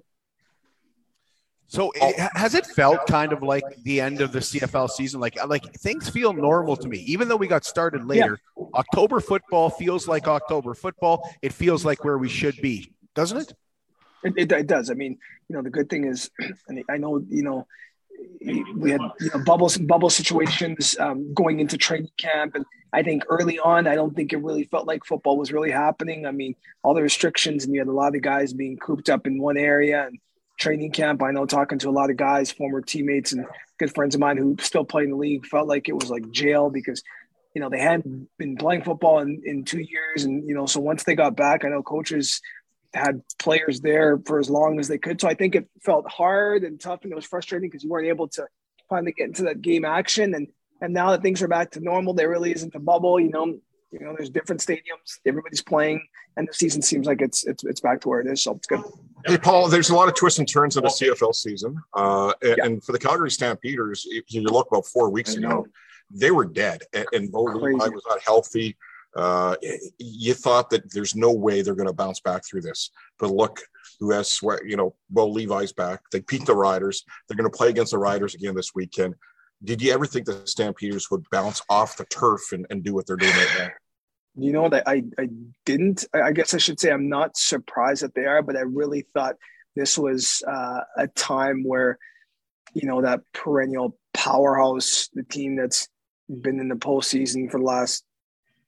so has it felt kind of like the end of the CFL season? Like like things feel normal to me, even though we got started later. Yeah. October football feels like October football. It feels like where we should be, doesn't it? It, it, it does. I mean, you know, the good thing is, *clears throat* and I know, you know, we had you know, bubbles and bubble situations um, going into training camp, and I think early on, I don't think it really felt like football was really happening. I mean, all the restrictions, and you had a lot of guys being cooped up in one area, and training camp. I know talking to a lot of guys, former teammates and good friends of mine who still play in the league felt like it was like jail because, you know, they hadn't been playing football in, in two years. And, you know, so once they got back, I know coaches had players there for as long as they could. So I think it felt hard and tough and it was frustrating because you weren't able to finally get into that game action. And, and now that things are back to normal, there really isn't a bubble, you know, you know, there's different stadiums, everybody's playing and the season seems like it's, it's, it's back to where it is. So it's good. Hey, Paul, there's a lot of twists and turns in the CFL season. Uh, and, yeah. and, for the Calgary Stampeders, if you look about four weeks ago, they were dead. And, and Bo Levi was not healthy. Uh, you thought that there's no way they're going to bounce back through this. But look, who has sweat, you know, Bo Levi's back. They beat the Riders. They're going to play against the Riders again this weekend. Did you ever think the Stampeders would bounce off the turf and, and do what they're doing right now? you know that I, I didn't i guess i should say i'm not surprised that they are but i really thought this was uh, a time where you know that perennial powerhouse the team that's been in the postseason for the last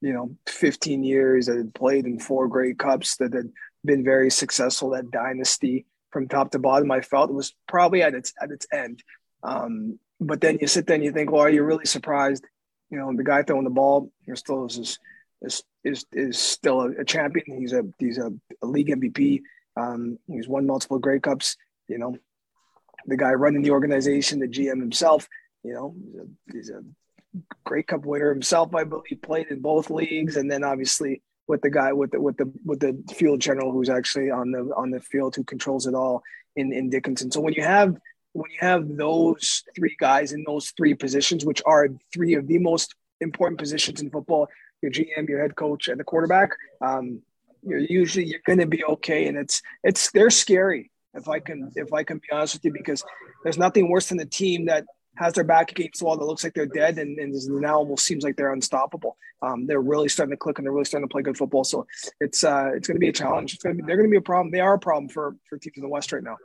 you know 15 years that had played in four Grey Cups that had been very successful that dynasty from top to bottom i felt it was probably at its at its end um, but then you sit there and you think well are you really surprised you know the guy throwing the ball you're still this is is is still a, a champion. He's a he's a, a league MVP. Um, he's won multiple Grey Cups. You know, the guy running the organization, the GM himself. You know, he's a, he's a Grey Cup winner himself. I believe played in both leagues, and then obviously with the guy with the with the with the field general who's actually on the on the field who controls it all in in Dickenson. So when you have when you have those three guys in those three positions, which are three of the most important positions in football, your GM, your head coach, and the quarterback, um, you're usually you're going to be okay. And it's it's they're scary if I can if I can be honest with you because there's nothing worse than a team that has their back against the wall that looks like they're dead and, and now almost seems like they're unstoppable. Um, they're really starting to click and they're really starting to play good football. So it's uh, it's going to be a challenge. It's to be, they're going to be a problem. They are a problem for for teams in the West right now.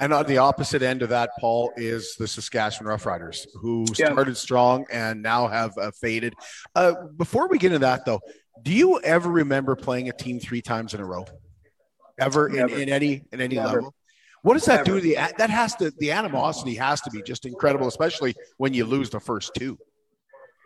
And on the opposite end of that, Paul, is the Saskatchewan Roughriders, who started yeah. strong and now have uh, faded. Uh, before we get into that, though, do you ever remember playing a team three times in a row? Ever in, in, any in any Never. level? What does that do to the that has to the animosity has to be just incredible, especially when you lose the first two.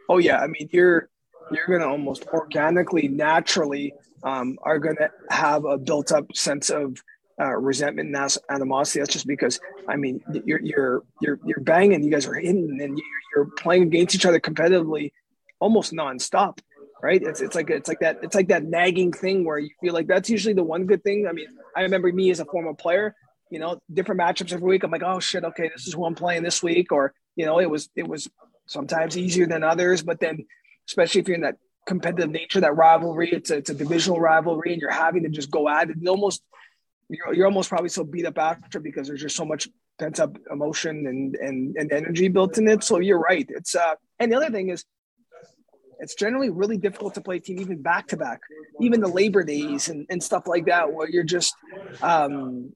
Oh yeah, I mean you're you're gonna almost organically, naturally, um, are gonna have a built up sense of uh, resentment and animosity. That's just because I mean you're you're you're you're banging. You guys are hitting, and you're playing against each other competitively, almost nonstop. Right? It's it's like it's like that it's like that nagging thing where you feel like that's usually the one good thing. I mean, I remember me as a former player. You know, different matchups every week. I'm like, oh shit, okay, this is who I'm playing this week. Or you know, it was it was sometimes easier than others, but then especially if you're in that competitive nature, that rivalry, it's a, it's a divisional rivalry, and you're having to just go at it. It almost you're, you're almost probably so beat up after because there's just so much pent up emotion and, and, and energy built in it. So you're right. It's, uh, and the other thing is, it's generally really difficult to play team even back to back, even the Labor Days and, and stuff like that, where you're just, um,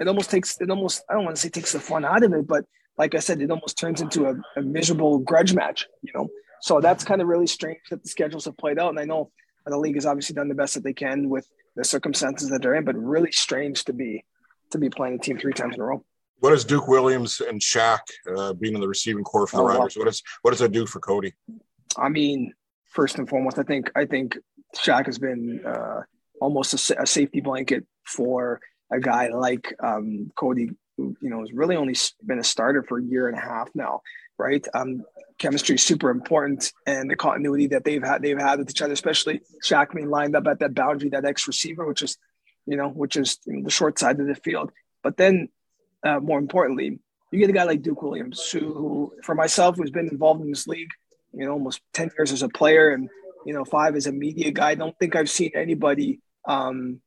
it almost takes, it almost, I don't want to say takes the fun out of it, but like I said, it almost turns into a, a miserable grudge match, you know? So that's kind of really strange that the schedules have played out. And I know the league has obviously done the best that they can with the circumstances that they're in, but really strange to be to be playing a team three times in a row. What does Duke Williams and Shaq uh, being in the receiving corps for the oh, Riders? What does what does that do for Cody? I mean, first and foremost, I think I think Shaq has been uh, almost a, a, safety blanket for a guy like um, Cody, who you know has really only been a starter for a year and a half now, right? Um, chemistry is super important, and the continuity that they've had they've had with each other, especially Shaq being lined up at that boundary, that X receiver, which is, you know, which is you know, the short side of the field. But then, uh, more importantly, you get a guy like Duke Williams, who, who, for myself, who's been involved in this league, you know, almost ten years as a player, and you know, five as a media guy. I don't think I've seen anybody, um,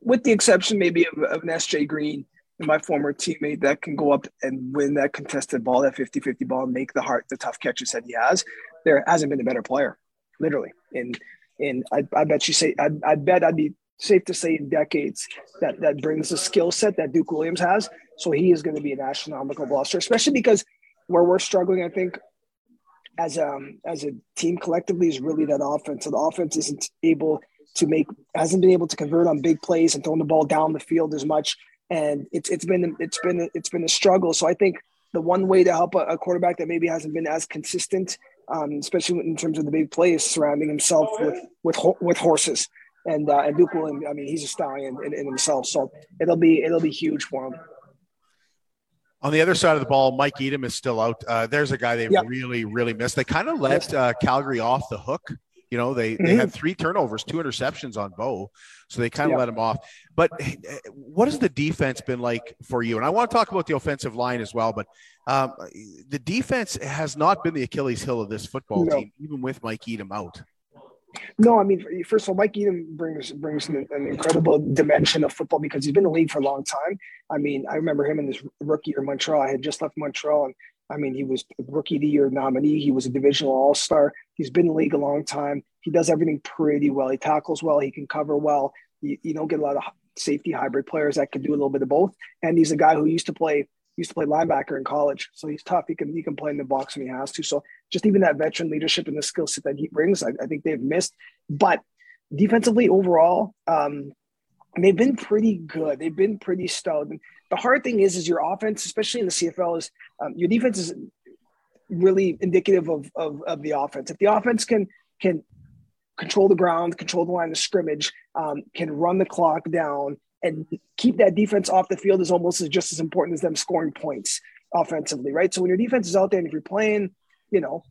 with the exception maybe of, of an SJ Green my former teammate that can go up and win that contested ball, that 50 50 ball, and make the heart, the tough catches that he has. There hasn't been a better player, literally. And and I, I bet you say, I, I bet I'd be safe to say in decades that that brings the skill set that Duke Williams has. So he is going to be an astronomical blaster, especially because where we're struggling, I think, as a um, as a team collectively is really that offense. So the offense isn't able to make hasn't been able to convert on big plays and throwing the ball down the field as much and it's it's been it's been it's been a struggle. So I think the one way to help a, a quarterback that maybe hasn't been as consistent, um, especially in terms of the big plays, surrounding himself with with with horses. And uh, and Duke Williams, I mean, he's a stallion in, in himself. So it'll be it'll be huge for him. On the other side of the ball, Mike Edem is still out. Uh, there's a guy they yep. really, really missed. They kind of let uh, Calgary off the hook. You know, they, mm-hmm. they had three turnovers, two interceptions on Bo. So they kind of let him off. But eh, what has the defense been like for you? And I want to talk about the offensive line as well. But um, the defense has not been the Achilles heel of this football no. team, even with Mike Edem out. No, I mean, first of all, Mike Edem brings brings an, an, incredible dimension of football because he's been in the league for a long time. I mean, I remember him in this rookie year in Montreal. I had just left Montreal, and I mean, he was rookie of the year nominee. He was a divisional all star. He's been in the league a long time. He does everything pretty well. He tackles well. He can cover well. You, you don't get a lot of safety hybrid players that can do a little bit of both. And he's a guy who used to play used to play linebacker in college, so he's tough. He can he can play in the box when he has to. So just even that veteran leadership and the skill set that he brings, I, I think they've missed. But defensively overall, um, they've been pretty good. They've been pretty stout. And the hard thing is, is your offense, especially in the CFL, is um, your defense is really indicative of, of, of the offense. If the offense can can control the ground, control the line of scrimmage, um, can run the clock down, and keep that defense off the field is almost as just as important as them scoring points offensively, right? So when your defense is out there and if you're playing, you know,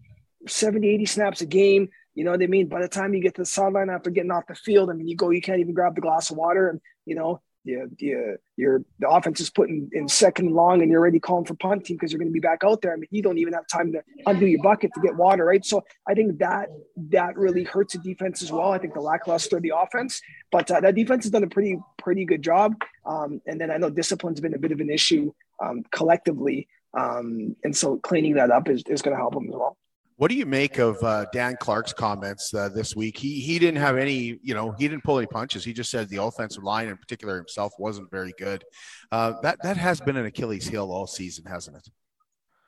70, 80 snaps a game, you know what I mean? By the time you get to the sideline after getting off the field, I mean, you go, you can't even grab the glass of water. And, you know, you, you, your the offense is putting in second long and you're already calling for punt team because you're going to be back out there. I mean, you don't even have time to undo your bucket to get water, right? So I think that that really hurts the defense as well. I think the lackluster of the offense, but uh, that defense has done a pretty pretty good job. Um, and then I know discipline's been a bit of an issue um, collectively, um, and so cleaning that up is, is going to help them as well. What do you make of uh, Dan Clark's comments uh, this week? He he didn't have any, you know, he didn't pull any punches. He just said the offensive line, in particular himself, wasn't very good. Uh, that that has been an Achilles heel all season, hasn't it?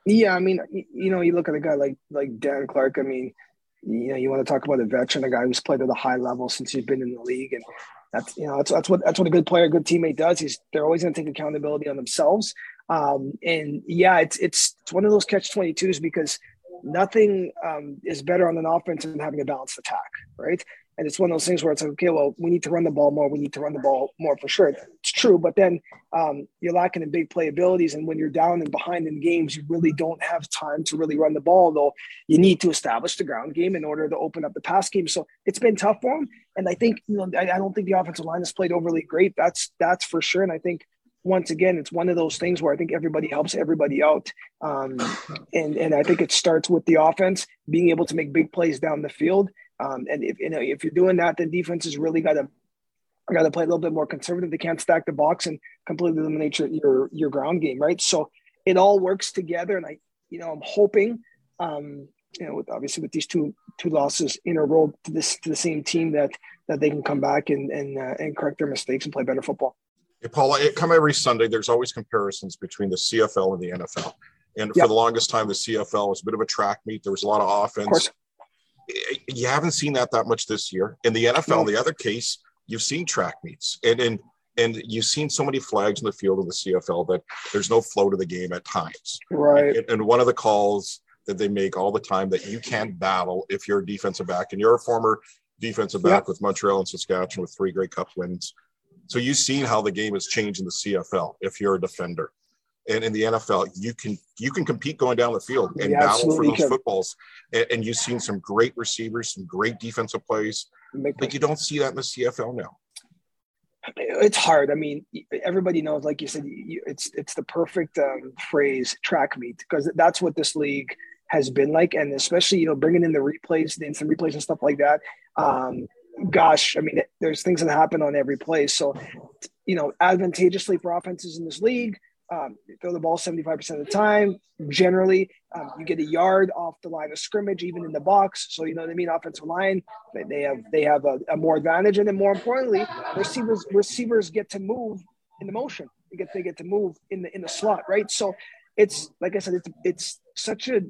Yeah, I mean, you know, you look at a guy like like Dan Clark. I mean, you know, you want to talk about a veteran, a guy who's played at a high level since he's been in the league, and that's you know that's that's what that's what a good player, a good teammate does. He's they're always going to take accountability on themselves. Um, and yeah, it's it's it's one of those catch twenty twos because nothing um, is better on an offense than having a balanced attack, right? And it's one of those things where it's like, okay, well, we need to run the ball more. We need to run the ball more for sure. It's true, but then um, you're lacking in big play abilities, and when you're down and behind in games, you really don't have time to really run the ball. Though you need to establish the ground game in order to open up the pass game. So it's been tough for him, and I think you know I, I don't think the offensive line has played overly great. That's that's for sure, and I think once again, it's one of those things where I think everybody helps everybody out. Um, and, and I think it starts with the offense being able to make big plays down the field. Um, and if, you know, if you're doing that, then defense has really got to, got to play a little bit more conservative. They can't stack the box and completely eliminate your, your, your ground game. Right. So it all works together. And I, you know, I'm hoping, um, you know, with obviously with these two, two losses in a row to this, to the same team that, that they can come back and, and, uh, and correct their mistakes and play better football. Hey, Paul, it come every Sunday. There's always comparisons between the CFL and the NFL. And yep. for the longest time, the CFL was a bit of a track meet. There was a lot of offense. Of eh, you haven't seen that that much this year. In the NFL, no. the other case, you've seen track meets, and and and you've seen so many flags in the field of the CFL that there's no flow to the game at times. Right. And, and one of the calls that they make all the time that you can't battle if you're a defensive back, and you're a former defensive back yep. with Montreal and Saskatchewan with three Grey Cup wins. So you've seen how the game has changed in the CFL if you're a defender. and in the NFL, you can you can compete going down the field and Yeah, battle for those can. footballs. And, and you've seen some great receivers, some great defensive plays, but you don't see that in the CFL now. it's hard. I mean, everybody knows, like you said, you, it's it's the perfect um, phrase track meet because that's what this league has been like, and especially you know bringing in the replays, the instant replays and stuff like that. Um, gosh, I mean, there's things that happen on every play, so you know, advantageously for offenses in this league. Um, throw the ball 75% of the time. Generally, um, you get a yard off the line of scrimmage, even in the box. So you know what I mean. Offensive line, they, have they have a, a more advantage, and then more importantly, receivers receivers get to move in the motion. They get they get to move in the in the slot, right? So it's like I said, it's it's such a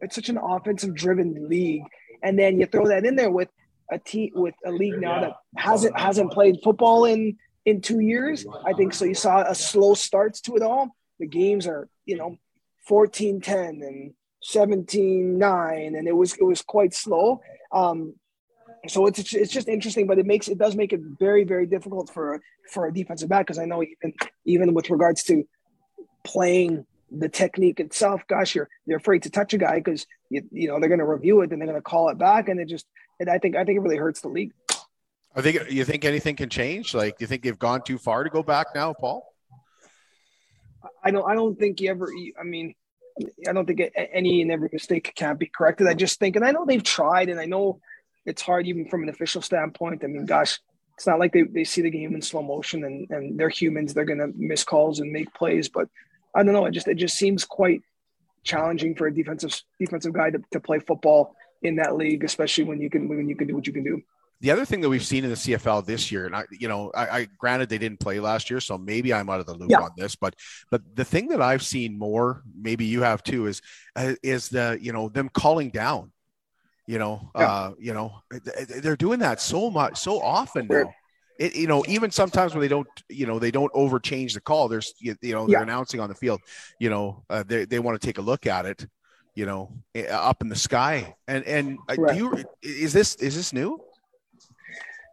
it's such an offensive driven league, and then you throw that in there with a team with a league now that hasn't hasn't played football in in two years. I think so. You saw a slow starts to it all. The games are, you know, 14-10 and 17-9, and it was it was quite slow. Um, so it's it's just interesting, but it makes it does make it very very difficult for for a defensive back because I know even even with regards to playing the technique itself, gosh, you're you're afraid to touch a guy because you you know they're going to review it and they're going to call it back, and it just and I think I think it really hurts the league. I think you think anything can change. Like, do you think they've gone too far to go back now, Paul? I don't. I don't think you ever. I mean, I don't think any and every mistake can't be corrected. I just think, and I know they've tried, and I know it's hard even from an official standpoint. I mean, gosh, it's not like they, they see the game in slow motion, and and they're humans. They're gonna miss calls and make plays, but I don't know. It just it just seems quite challenging for a defensive defensive guy to, to play football in that league, especially when you can when you can do what you can do. The other thing that we've seen in the CFL this year, and I, you know, I, I granted they didn't play last year, so maybe I'm out of the loop Yeah. on this, but but the thing that I've seen more, maybe you have too, is uh, is the you know them calling down. You know, Yeah. uh, you know, they're doing that so much, so often now. It, you know, even sometimes when they don't, you know, they don't overchange the call. There's, you, you know, they're Yeah. announcing on the field, you know, uh, they they want to take a look at it, you know, up in the sky. And and uh, do you is this is this new?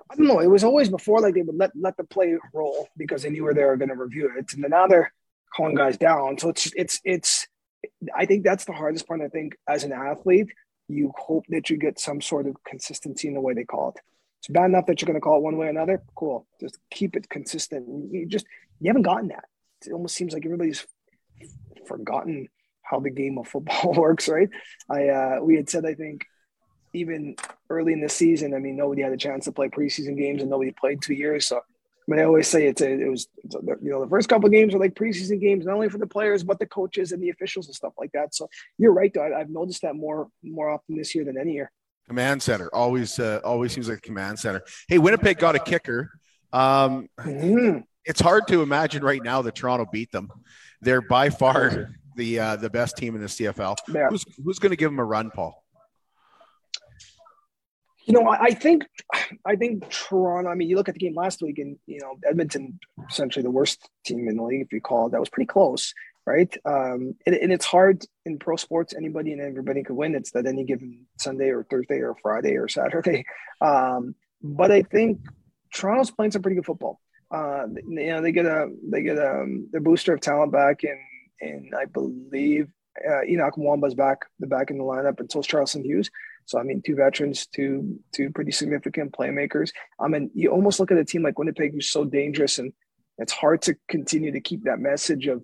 I don't know. It was always before like they would let let the play roll because they knew where they were going to review it, and now they're calling guys down. So it's it's it's. I think that's the hardest part. I think as an athlete, you hope that you get some sort of consistency in the way they call it. It's bad enough that you're going to call it one way or another. Cool, just keep it consistent. You just you haven't gotten that. It almost seems like everybody's forgotten how the game of football *laughs* works, right? I uh, we had said I think even early in the season, I mean, nobody had a chance to play preseason games, and nobody played two years. So, I mean, I always say it's a, it was, you know, the first couple of games are like preseason games, not only for the players but the coaches and the officials and stuff like that. So, you're right, though. I, I've noticed that more more often this year than any year. Command center always uh, always seems like a command center. Hey, Winnipeg got a kicker. Um, It's hard to imagine right now that Toronto beat them. They're by far the uh, the best team in the CFL. Yeah. Who's who's going to give them a run, Paul? You know, I, I think, I think Toronto. I mean, you look at the game last week, and you know, Edmonton, essentially the worst team in the league, if you call it. That was pretty close, right? Um, and, and it's hard in pro sports. Anybody and everybody could win. It's that any given Sunday or Thursday or Friday or Saturday. *laughs* Um, but I think Toronto's playing some pretty good football. Uh, you know, they get a they get um their booster of talent back, and and I believe uh, Enoch Mwamba's back, the back in the lineup, and Charleston Hughes. So I mean, two veterans, two two pretty significant playmakers. I mean, you almost look at a team like Winnipeg, who's so dangerous, and it's hard to continue to keep that message of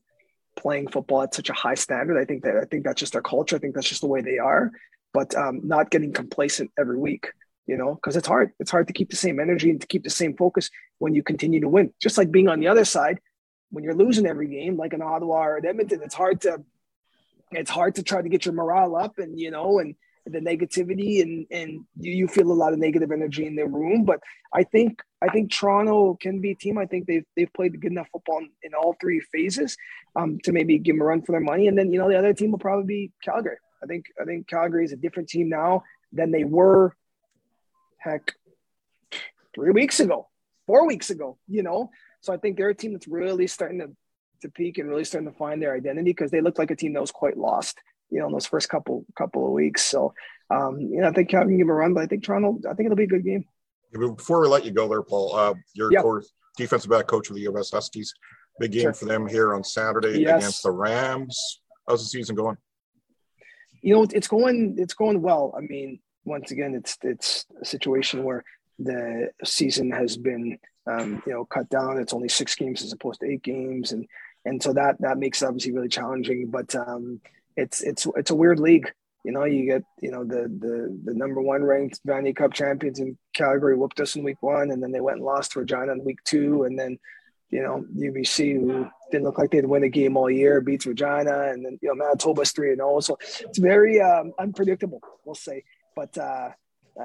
playing football at such a high standard. I think that I think that's just their culture. I think that's just the way they are. But um, not getting complacent every week, you know, because it's hard. It's hard to keep the same energy and to keep the same focus when you continue to win. Just like being on the other side, when you're losing every game, like in Ottawa or Edmonton, it's hard to it's hard to try to get your morale up and you know and the negativity and and you, you feel a lot of negative energy in the room. But i think i think toronto can be a team. I think they've they've played good enough football in, in all three phases um, to maybe give them a run for their money. And then you know the other team will probably be calgary. I think i think calgary is a different team now than they were heck three weeks ago four weeks ago you know so i think they're a team that's really starting to to peak and really starting to find their identity because they looked like a team that was quite lost, you know, in those first couple couple of weeks. So, um, you know, I think Calgary can give a run, but I think Toronto, I think it'll be a good game. Before we let you go there, Paul, uh, you're Yeah. course, defensive back coach of the US Huskies. Big game sure. for them here on Saturday yes. against the Rams. How's the season going? You know, it's going it's going well. I mean, once again, it's it's a situation where the season has been um, you know cut down. It's only six games as opposed to eight games, and and so that that makes it obviously really challenging. But um, it's it's it's a weird league. You know, you get you know the the the number one ranked Vanier Cup champions in Calgary whooped us in week one, and then they went and lost to Regina in week two, and then you know UBC who didn't look like they'd win a game all year beats Regina, and then you know Manitoba's three and zero. Oh. So it's very um, unpredictable, we'll say. But uh,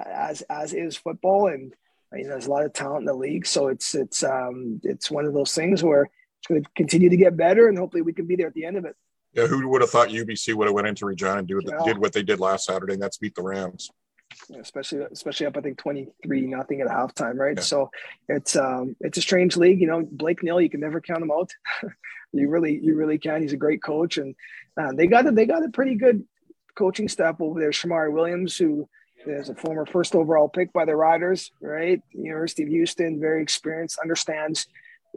as as is football, and you know there's a lot of talent in the league, so it's it's um, it's one of those things where it's going to continue to get better, and hopefully we can be there at the end of it. Yeah, who would have thought UBC would have went into Regina and do, yeah. did what they did last Saturday, and that's beat the Rams. Yeah, especially especially up I think 23 nothing at halftime, right? Yeah. So it's um it's a strange league, you know. Blake Nill, you can never count him out. *laughs* you really you really can. He's a great coach, and uh, they got a, they got a pretty good coaching staff over there. Shomari Williams, who is a former first overall pick by the Riders, right? University of Houston, very experienced, understands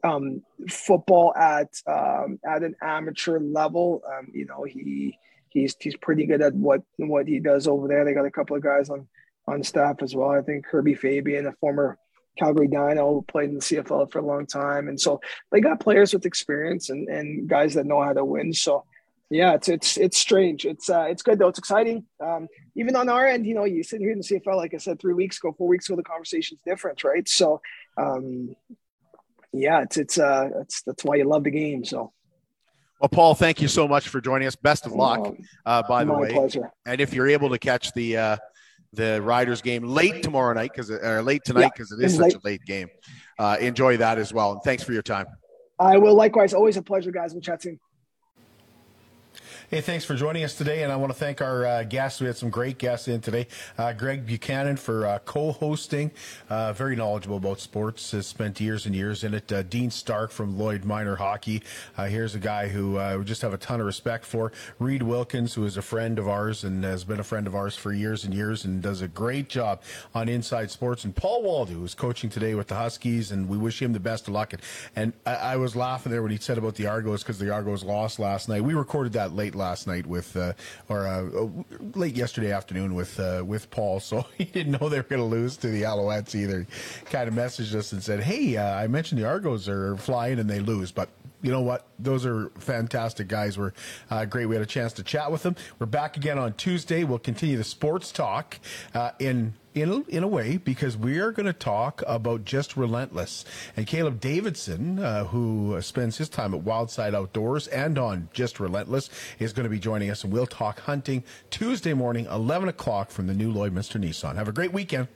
um, football at um, at an amateur level. Um, you know, he he's he's pretty good at what what he does over there. They got a couple of guys on on staff as well. I think Kirby Fabien, a former Calgary Dino, played in the CFL for a long time, and so they got players with experience and and guys that know how to win. So. Yeah, it's it's it's strange. It's uh, it's good though. It's exciting. Um, even on our end, you know, you sit here in the CFL, like I said, three weeks ago, four weeks ago, the conversation's different, right? So, um, yeah, it's it's uh that's that's why you love the game. So. Well, Paul, thank you so much for joining us. Best of luck, uh, by the way. Pleasure. And if you're able to catch the uh, the Riders game late tomorrow night, because or late tonight, because yeah, it is such late. a late game, uh, enjoy that as well. And thanks for your time. I will likewise. Always a pleasure, guys. We'll chat soon. Hey, thanks for joining us today, and I want to thank our uh, guests. We had some great guests in today. Uh, Greg Buchanan for uh, co-hosting, uh, very knowledgeable about sports, has spent years and years in it. Uh, Dean Stark from Lloyd Minor Hockey. Uh, here's a guy who we just have a ton of respect for. Reed Wilkins, who is a friend of ours and has been a friend of ours for years and years, and does a great job on Inside Sports. And Paul Woldu, who's coaching today with the Huskies, and we wish him the best of luck. And I, I was laughing there when he said about the Argos because the Argos lost last night. We recorded that late last night with, uh, or uh, uh, late yesterday afternoon with uh, with Paul. *laughs* So he didn't know they were going to lose to the Alouettes either. Kind of messaged us and said, "Hey, uh, I mentioned the Argos are flying and they lose, but." You know what? Those are fantastic guys. We're uh, great. We had a chance to chat with them. We're back again on Tuesday. We'll continue the sports talk in in a, in a way because we are going to talk about just relentless and Caleb Davidson, uh, who spends his time at Wildside Outdoors and on just relentless, is going to be joining us, and we'll talk hunting Tuesday morning, eleven o'clock from the new Lloydminster Nissan. Have a great weekend.